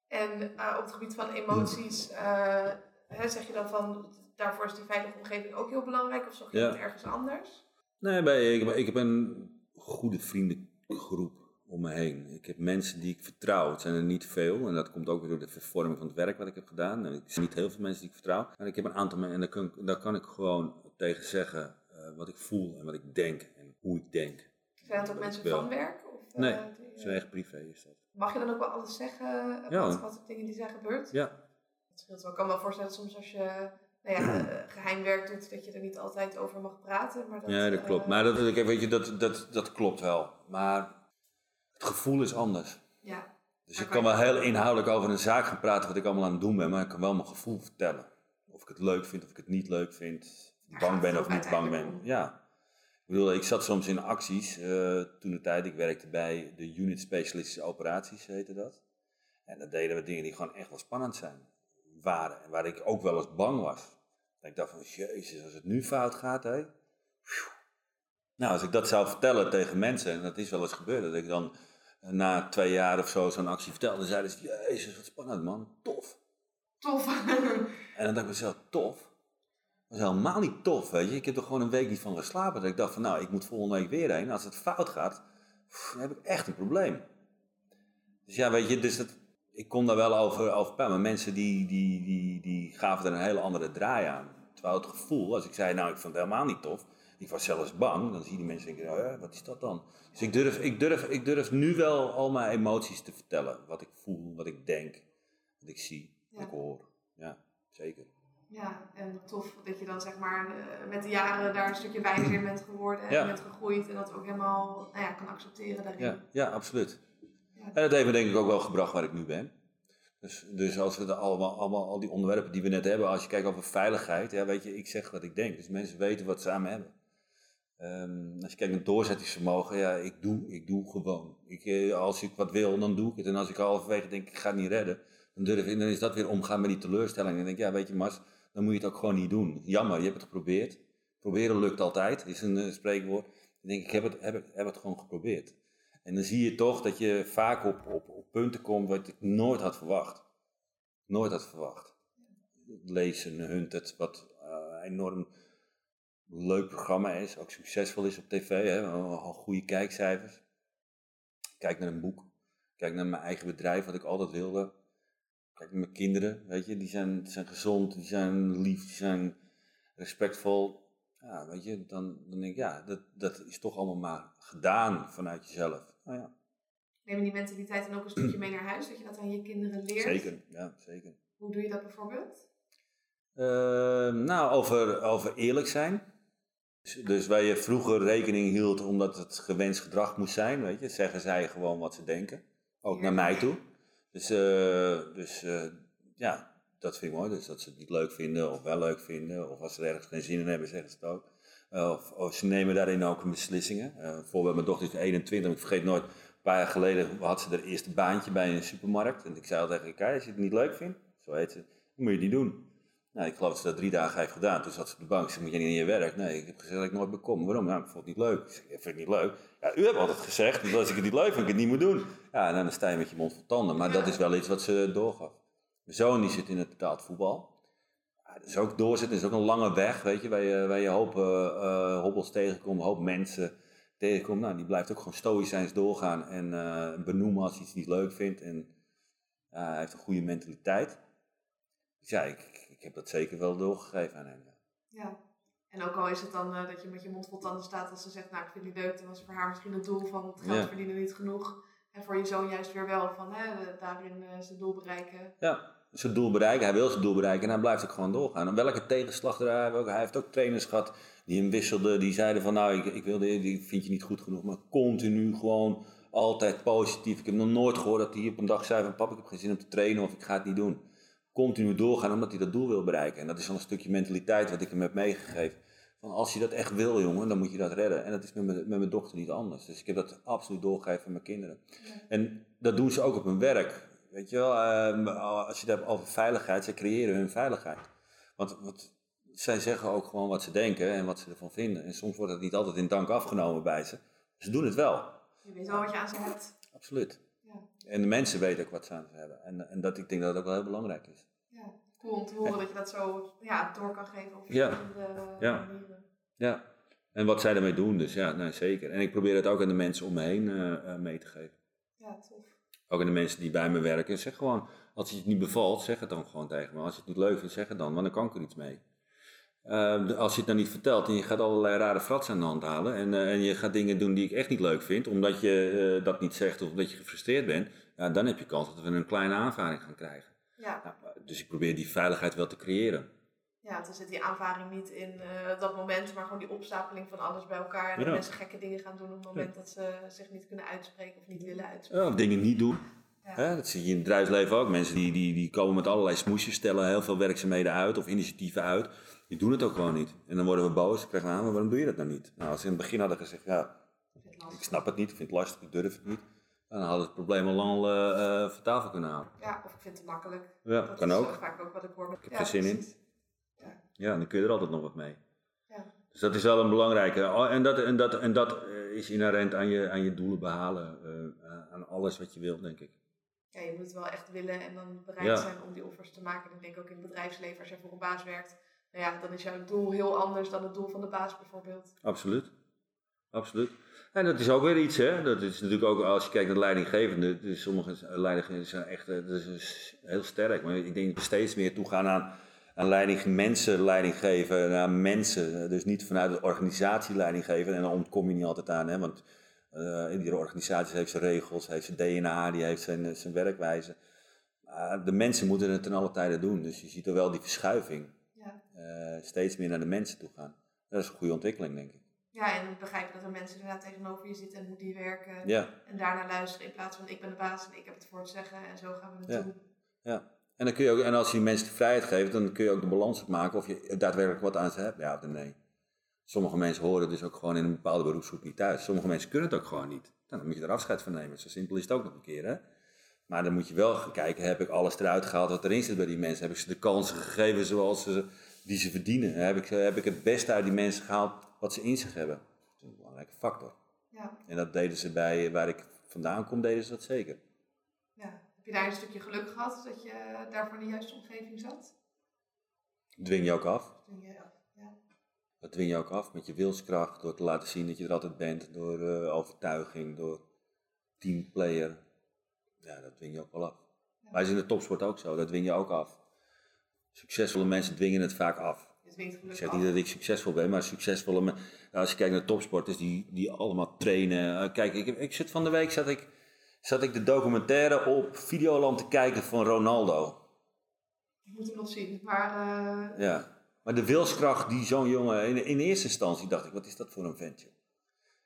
En eh, op het gebied van emoties, eh, hè, zeg je dan van, daarvoor is die veilige omgeving ook heel belangrijk? Of zocht je het ergens anders? Nee, bij, ik, ik heb een goede vriendengroep om me heen. Ik heb mensen die ik vertrouw. Het zijn er niet veel. En dat komt ook weer door de vervorming van het werk wat ik heb gedaan. Het zijn niet heel veel mensen die ik vertrouw. Maar ik heb een aantal mensen en daar kan, daar kan ik gewoon tegen zeggen eh, wat ik voel en wat ik denk en hoe ik denk. Zijn dat ook mensen van werk? Of, Nee, Het is eigen privé is dat. Mag je dan ook wel alles zeggen? eh, Ja. Wat, wat dingen die zijn gebeurd? Ja, Dat scheelt wel. Ik kan me wel voorstellen dat soms als je nou ja, eh, geheim werk doet, dat je er niet altijd over mag praten. Maar dat, ja dat klopt. eh, Maar dat, weet je, dat, dat, dat klopt wel. Maar het gevoel is anders. ja, Dus ik kan wel heel inhoudelijk over een zaak gaan praten wat ik allemaal aan het doen ben, maar ik kan wel mijn gevoel vertellen. Of ik het leuk vind, of ik het niet leuk vind, of ik Daar bang ben of niet bang ben. Ja. Ik bedoel, ik zat soms in acties, eh, toen de tijd, ik werkte bij de Unit Specialistische Operaties, heette dat. En dan deden we dingen die gewoon echt wel spannend zijn, waren. En waar ik ook wel eens bang was. Dat ik dacht van, jezus, als het nu fout gaat, hé. Nou, als ik dat zou vertellen tegen mensen, en dat is wel eens gebeurd, dat ik dan eh, na twee jaar of zo zo'n actie vertelde, zeiden ze, jezus, wat spannend man, tof. tof. En dan dacht ik mezelf, tof? Dat is helemaal niet tof, weet je. Ik heb er gewoon een week niet van geslapen. Dat ik dacht van, nou, ik moet volgende week weer heen. Als het fout gaat, dan heb ik echt een probleem. Dus ja, weet je, dus dat, ik kon daar wel over, over praten. Maar mensen die, die, die, die gaven er een hele andere draai aan. Terwijl het gevoel, als ik zei, nou ik vond het helemaal niet tof, ik was zelfs bang, dan zie je die mensen denken, oh, wat is dat dan? Dus ik durf, ik, durf, ik durf nu wel al mijn emoties te vertellen. Wat ik voel, wat ik denk, wat ik zie, wat ik hoor. Ja, zeker. Ja, en tof dat je dan zeg maar eh, met de jaren daar een stukje wijzer in bent geworden en bent gegroeid en dat ook helemaal nou ja, kan accepteren daarin. Ja, ja absoluut. En dat heeft me denk ik ook wel gebracht waar ik nu ben. Dus, dus als we de allemaal, allemaal, al die onderwerpen die we net hebben, als je kijkt over veiligheid, ja, weet je, ik zeg wat ik denk. Dus mensen weten wat ze aan me hebben. Um, als je kijkt naar doorzettingsvermogen, ja, ik doe, ik doe gewoon. Ik, eh, als ik wat wil, dan doe ik het. En als ik halverwege denk, ik ga het niet redden, dan, durf ik, dan is dat weer omgaan met die teleurstelling. En dan denk ik, ja, weet je, Mas, dan moet je het ook gewoon niet doen. Jammer, je hebt het geprobeerd. Proberen lukt altijd, is een uh, spreekwoord. Dan denk ik, heb het, heb, het, heb het gewoon geprobeerd. En dan zie je toch dat je vaak op, op, op punten komt wat ik nooit had verwacht. Nooit had verwacht. Lezen, Hunted, wat uh, enorm leuk programma is, ook succesvol is op tv, hè, al goede kijkcijfers. Kijk naar een boek, kijk naar mijn eigen bedrijf, wat ik altijd wilde. Kijk mijn kinderen, weet je, die zijn, zijn gezond, die zijn lief, die zijn respectvol. Ja, weet je, dan, dan denk ik, ja, dat, dat is toch allemaal maar gedaan vanuit jezelf. Nou ja. Neem die mentaliteit dan ook een stukje mee naar huis, dat je dat aan je kinderen leert? Zeker, ja, zeker. Hoe doe je dat bijvoorbeeld? Uh, nou, over, over eerlijk zijn. Dus waar je vroeger rekening hield omdat het gewenst gedrag moest zijn, weet je, zeggen zij gewoon wat ze denken. Ook naar mij toe. Dus, uh, dus uh, ja, dat vind ik mooi. Dus dat ze het niet leuk vinden of wel leuk vinden. Of als ze ergens geen zin in hebben, zeggen ze het ook. Uh, of, of, ze nemen daarin ook beslissingen. bijvoorbeeld mijn dochter is 21, ik vergeet nooit. Een paar jaar geleden had ze haar eerste baantje bij een supermarkt. En ik zei altijd tegen als je het niet leuk vindt, zo heet ze, dan moet je het niet doen. Ik geloof dat ze dat drie dagen heeft gedaan. Toen zat ze op de bank. Ze moet je niet in je werk? Nee, ik heb gezegd dat ik nooit bekom. Waarom? Nou, ik vond het niet leuk. Ik zei, vind het niet leuk. Ja, u hebt altijd gezegd dat als ik het niet leuk vind, ik het niet moet doen. Ja, nou, dan sta je met je mond vol tanden. Maar dat is wel iets wat ze doorgaf. Mijn zoon die zit in het betaald voetbal. Ja, dat is ook doorzetten. Dat is ook een lange weg, weet je. Waar je, waar je hoop uh, hobbels tegenkomt, hoop mensen tegenkomt. Nou, die blijft ook gewoon stoïcijns doorgaan. En uh, benoemen als hij iets niet leuk vindt. En hij heeft een goede mentaliteit. Dus ik, ik heb dat zeker wel doorgegeven aan hem. Ja, en ook al is het dan uh, dat je met je mond vol tanden staat als ze zegt, nou ik vind niet leuk, dan was voor haar misschien het doel van het geld verdienen niet genoeg. En voor je zoon juist weer wel van hè, daarin uh, zijn doel bereiken. Ja, zijn doel bereiken, hij wil zijn doel bereiken en hij blijft ook gewoon doorgaan. En welke tegenslag er hij, ook, hij heeft ook trainers gehad die hem wisselden, die zeiden van nou ik, ik wil dit, die vind je niet goed genoeg, maar continu gewoon altijd positief. Ik heb nog nooit gehoord dat hij op een dag zei van pap ik heb geen zin om te trainen of ik ga het niet doen continu doorgaan omdat hij dat doel wil bereiken. En dat is dan een stukje mentaliteit wat ik hem heb meegegeven. Van als je dat echt wil, jongen, dan moet je dat redden. En dat is met mijn, met mijn dochter niet anders. Dus ik heb dat absoluut doorgegeven aan mijn kinderen. En dat doen ze ook op hun werk. Weet je wel, ehm, als je het hebt over veiligheid, ze creëren hun veiligheid. Want wat, zij zeggen ook gewoon wat ze denken en wat ze ervan vinden. En soms wordt het niet altijd in dank afgenomen bij ze. Ze doen het wel. Je weet wel wat je aan ze hebt. Absoluut. Ja. En de mensen weten ook wat ze aan ze hebben. En, en dat, ik denk dat dat ook wel heel belangrijk is cool om te horen dat je dat zo ja, door kan geven op verschillende ja. manieren. Ja, en wat zij ermee doen, dus ja, nou, zeker. En ik probeer het ook aan de mensen om me heen uh, mee te geven. Ja, tof. Ook aan de mensen die bij me werken. Zeg gewoon, als je het niet bevalt, zeg het dan gewoon tegen me. Als je het niet leuk vindt, zeg het dan, want dan kan ik er iets mee. Uh, als je het dan niet vertelt en je gaat allerlei rare frats aan de hand halen en, uh, en je gaat dingen doen die ik echt niet leuk vind, omdat je dat niet zegt of omdat je gefrustreerd bent, ja, dan heb je kans dat we een kleine aanvaring gaan krijgen. Ja. Nou, dus ik probeer die veiligheid wel te creëren. Ja, dan zit die aanvaring niet in uh, dat moment, maar gewoon die opstapeling van alles bij elkaar. En dat mensen gekke dingen gaan doen op het moment dat ze zich niet kunnen uitspreken of niet willen uitspreken. Ja, of dingen niet doen. Ja. dat zie je in het bedrijfsleven ook. Mensen die, die, die komen met allerlei smoesjes, stellen heel veel werkzaamheden uit of initiatieven uit. Die doen het ook gewoon niet. En dan worden we boos. Ik krijg aan, maar waarom doe je dat nou niet? Nou, als ze in het begin hadden gezegd, ja, ik snap het niet, ik vind het lastig, ik durf het niet. Dan had het probleem al lang uh, vertaald kunnen halen. Ja, of ik vind het makkelijk. Ja, dat kan is ook. vaak ook wat ik hoor. Ik heb er zin in. Ja. ja, dan kun je er altijd nog wat mee. Ja. Dus dat is wel een belangrijke. Oh, en dat, en dat, en dat is inherent aan je, aan je doelen behalen. Uh, aan alles wat je wilt, denk ik. Ja, je moet het wel echt willen en dan bereid zijn om die offers te maken. Ik denk ook in het bedrijfsleven, als je voor een baas werkt, nou ja, dan is jouw doel heel anders dan het doel van de baas bijvoorbeeld. Absoluut. Absoluut. En dat is ook weer iets, hè. Dat is natuurlijk ook, als je kijkt naar leidinggevenden, dus sommige leidinggevenden zijn echt dat is heel sterk. Maar ik denk dat we steeds meer toegaan aan, aan leiding, mensen leiding geven, aan mensen. Dus niet vanuit de organisatie leiding geven. En dan ontkom je niet altijd aan, hè, want uh, iedere organisatie heeft zijn regels, heeft zijn DNA, die heeft zijn, zijn werkwijze. Maar de mensen moeten het ten alle tijde doen. Dus je ziet er wel die verschuiving. Ja. Uh, steeds meer naar de mensen toe gaan. Dat is een goede ontwikkeling, denk ik. Ja, en begrijpen dat er mensen inderdaad tegenover je zitten en hoe die werken. Ja. En daarna luisteren in plaats van ik ben de baas en ik heb het voor te zeggen en zo gaan we het ja. doen. Ja. En, dan kun je ook, en als je die mensen de vrijheid geeft, dan kun je ook de balans maken of je daadwerkelijk wat aan ze hebt, ja of nee. Sommige mensen horen dus ook gewoon in een bepaalde beroepsgroep niet thuis. Sommige mensen kunnen het ook gewoon niet. Nou, dan moet je er afscheid van nemen. Zo simpel is het ook nog een keer. Hè? Maar dan moet je wel kijken, heb ik alles eruit gehaald wat erin zit bij die mensen? Heb ik ze de kansen gegeven zoals ze, die ze verdienen? Heb ik, heb ik het beste uit die mensen gehaald wat ze in zich hebben? Dat is een belangrijke factor. Ja. En dat deden ze bij, waar ik vandaan kom, deden ze dat zeker. Ja. Heb je daar een stukje geluk gehad dat je daarvoor in de juiste omgeving zat? Dwing je ook af. Dwing je af. Dat dwing je ook af met je wilskracht, door te laten zien dat je er altijd bent, door uh, overtuiging, door teamplayer. Ja, dat dwing je ook wel af. Ja. Maar is in de topsport ook zo, dat dwing je ook af. Succesvolle mensen dwingen het vaak af. Ik zeg niet dat ik succesvol ben, maar succesvolle als je kijkt naar topsporters die, die allemaal trainen. Uh, kijk, ik, ik zit van de week zat ik, zat ik de documentaire op Videoland te kijken van Ronaldo. Ik moet hem nog zien, maar. Uh... Ja. Maar de wilskracht die zo'n jongen, in, in, eerste instantie dacht ik, wat is dat voor een ventje?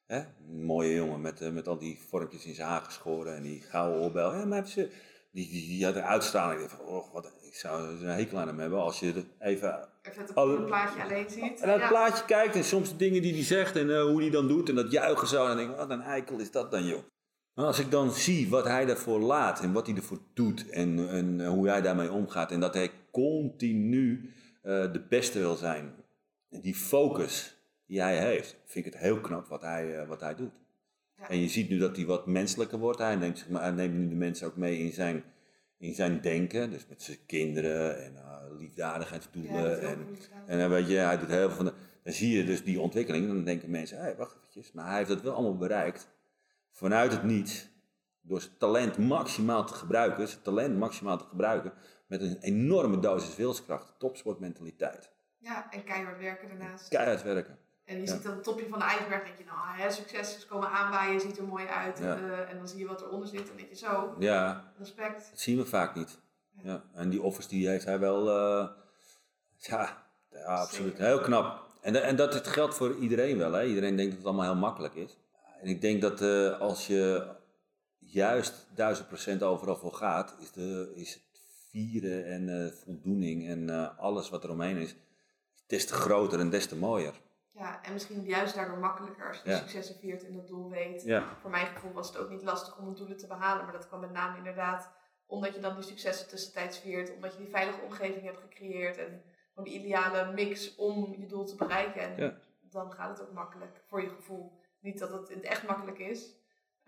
Hè? Een mooie jongen met, uh, met al die vormpjes in zijn haar geschoren en die gouden oorbel. Ja, maar ze, die, die, die had een uitstraling. Ik, van, oh, wat, ik zou een hekel aan hem hebben als je er even... Even het plaatje alleen ziet. En naar het plaatje kijkt en soms de dingen die hij zegt en uh, hoe hij dan doet en dat juichen zo. En dan denk ik, wat een eikel is dat dan joh. Maar als ik dan zie wat hij daarvoor laat en wat hij ervoor doet en, en hoe hij daarmee omgaat en dat hij continu uh, de beste wil zijn. En die focus die hij heeft, vind ik het heel knap wat hij, uh, wat hij doet. Ja. En je ziet nu dat hij wat menselijker wordt. Hij neemt, zeg maar, hij neemt nu de mensen ook mee in zijn, in zijn denken. Dus met zijn kinderen en uh, liefdadigheidsdoelen. Ja, en, en weet je, hij doet heel veel van de, Dan zie je dus die ontwikkeling. Dan denken mensen, hey, wacht eventjes. Maar hij heeft dat wel allemaal bereikt. Vanuit het niets. Door zijn talent maximaal te gebruiken. Zijn talent maximaal te gebruiken met een enorme dosis wilskracht, topsportmentaliteit. Ja, en keihard werken daarnaast. Keihard werken. En je ziet dan het topje van de ijsberg, denk je, nou, hè, succes, komen aanwaaien, ziet er mooi uit. Ja. Uh, en dan zie je wat eronder zit en denk je zo, ja. respect. Dat zien we vaak niet. Ja. En die offers die heeft hij wel, uh, ja, ja, absoluut, heel knap. En, en dat het geldt voor iedereen wel, hè. Iedereen denkt dat het allemaal heel makkelijk is. En ik denk dat uh, als je juist duizend procent overal voor gaat, is, de, is vieren en voldoening en alles wat er omheen is, des te groter en des te mooier. Ja, en misschien juist daardoor makkelijker als je de successen viert en dat doel weet. Voor mijn gevoel was het ook niet lastig om de doelen te behalen, maar dat kwam met name inderdaad omdat je dan die successen tussentijds viert, omdat je die veilige omgeving hebt gecreëerd en gewoon die ideale mix om je doel te bereiken. En ja. dan gaat het ook makkelijk voor je gevoel. Niet dat het in het echt makkelijk is,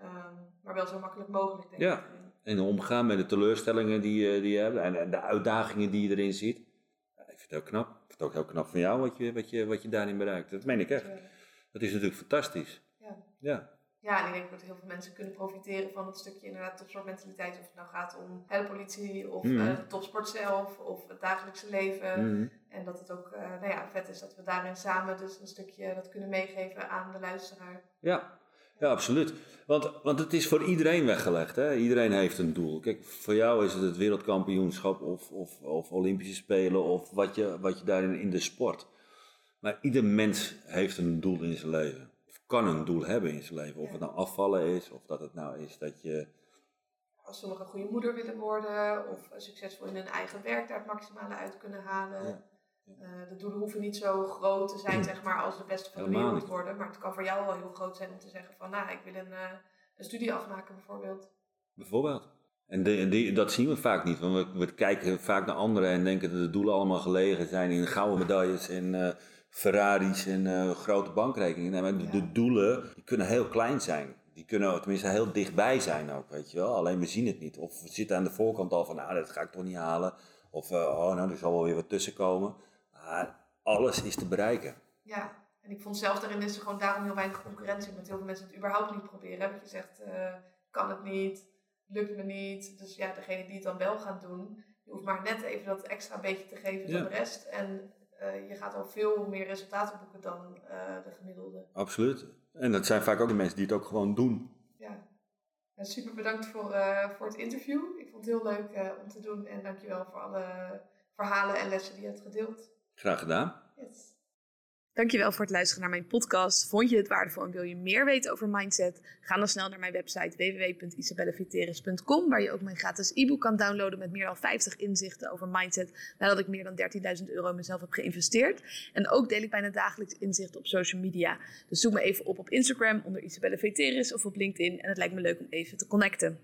um, maar wel zo makkelijk mogelijk denk ja. ik. En omgaan met de teleurstellingen die, eh, die je hebt en, en, de uitdagingen die je erin ziet. Ja, ik vind het heel knap. Ik vind het ook heel knap van jou wat je, wat je, wat je daarin bereikt. Dat meen ik echt. Dat is natuurlijk fantastisch. Ja. ja. Ja, en ik denk dat heel veel mensen kunnen profiteren van het stukje inderdaad topsportmentaliteit. Of het nou gaat om de politie of mm topsport zelf of het dagelijkse leven. Mhm. En dat het ook uh, nou ja, vet is dat we daarin samen dus een stukje dat kunnen meegeven aan de luisteraar. Ja, ja, absoluut. Want, want het is voor iedereen weggelegd. Hè? Iedereen heeft een doel. Kijk, voor jou is het het wereldkampioenschap of, of, of Olympische Spelen of wat je, wat je daarin in de sport. Maar ieder mens heeft een doel in zijn leven. Of kan een doel hebben in zijn leven. Of het nou afvallen is, of dat het nou is dat je... Als sommigen een goede moeder willen worden, of succesvol in hun eigen werk daar het maximale uit kunnen halen. Uh, de doelen hoeven niet zo groot te zijn, zeg maar, als de beste van de wereld worden. Maar het kan voor jou wel heel groot zijn om te zeggen van, nou, ik wil een, uh, een studie afmaken bijvoorbeeld. Bijvoorbeeld. En de, dat zien we vaak niet, want we, we, kijken vaak naar anderen en denken dat de doelen allemaal gelegen zijn in gouden medailles en uh, Ferraris en grote bankrekeningen. Nee, maar de, de, doelen die kunnen heel klein zijn. Die kunnen tenminste heel dichtbij zijn ook, weet je wel. Alleen we zien het niet. Of we zitten aan de voorkant al van, nou, dat ga ik toch niet halen. Of, oh, nou, er zal wel weer wat tussen komen. Maar alles is te bereiken. Ja, en ik vond zelf daarin is er gewoon daarom heel weinig concurrentie. Omdat heel veel mensen het überhaupt niet proberen. Dat je zegt, uh, kan het niet, lukt me niet. Dus ja, degene die het dan wel gaan doen, Je hoeft maar net even dat extra beetje te geven Ja. de rest. En eh, je gaat al veel meer resultaten boeken dan eh, de gemiddelde. Absoluut. En dat zijn vaak ook de mensen die het ook gewoon doen. Ja. En super bedankt voor, eh, voor het interview. Ik vond het heel leuk om te doen. En dankjewel voor alle verhalen en lessen die je hebt gedeeld. Graag gedaan. Yes. Dankjewel voor het luisteren naar mijn podcast. Vond je het waardevol en wil je meer weten over mindset? Ga dan snel naar mijn website www.isabelleviteris.com waar je ook mijn gratis e-book kan downloaden met meer dan 50 inzichten over mindset nadat ik meer dan 13.000 euro in mezelf heb geïnvesteerd. En ook deel ik bijna dagelijks inzichten op social media. Dus zoek me even op op Instagram onder Isabelle Veteris of op LinkedIn en het lijkt me leuk om even te connecten.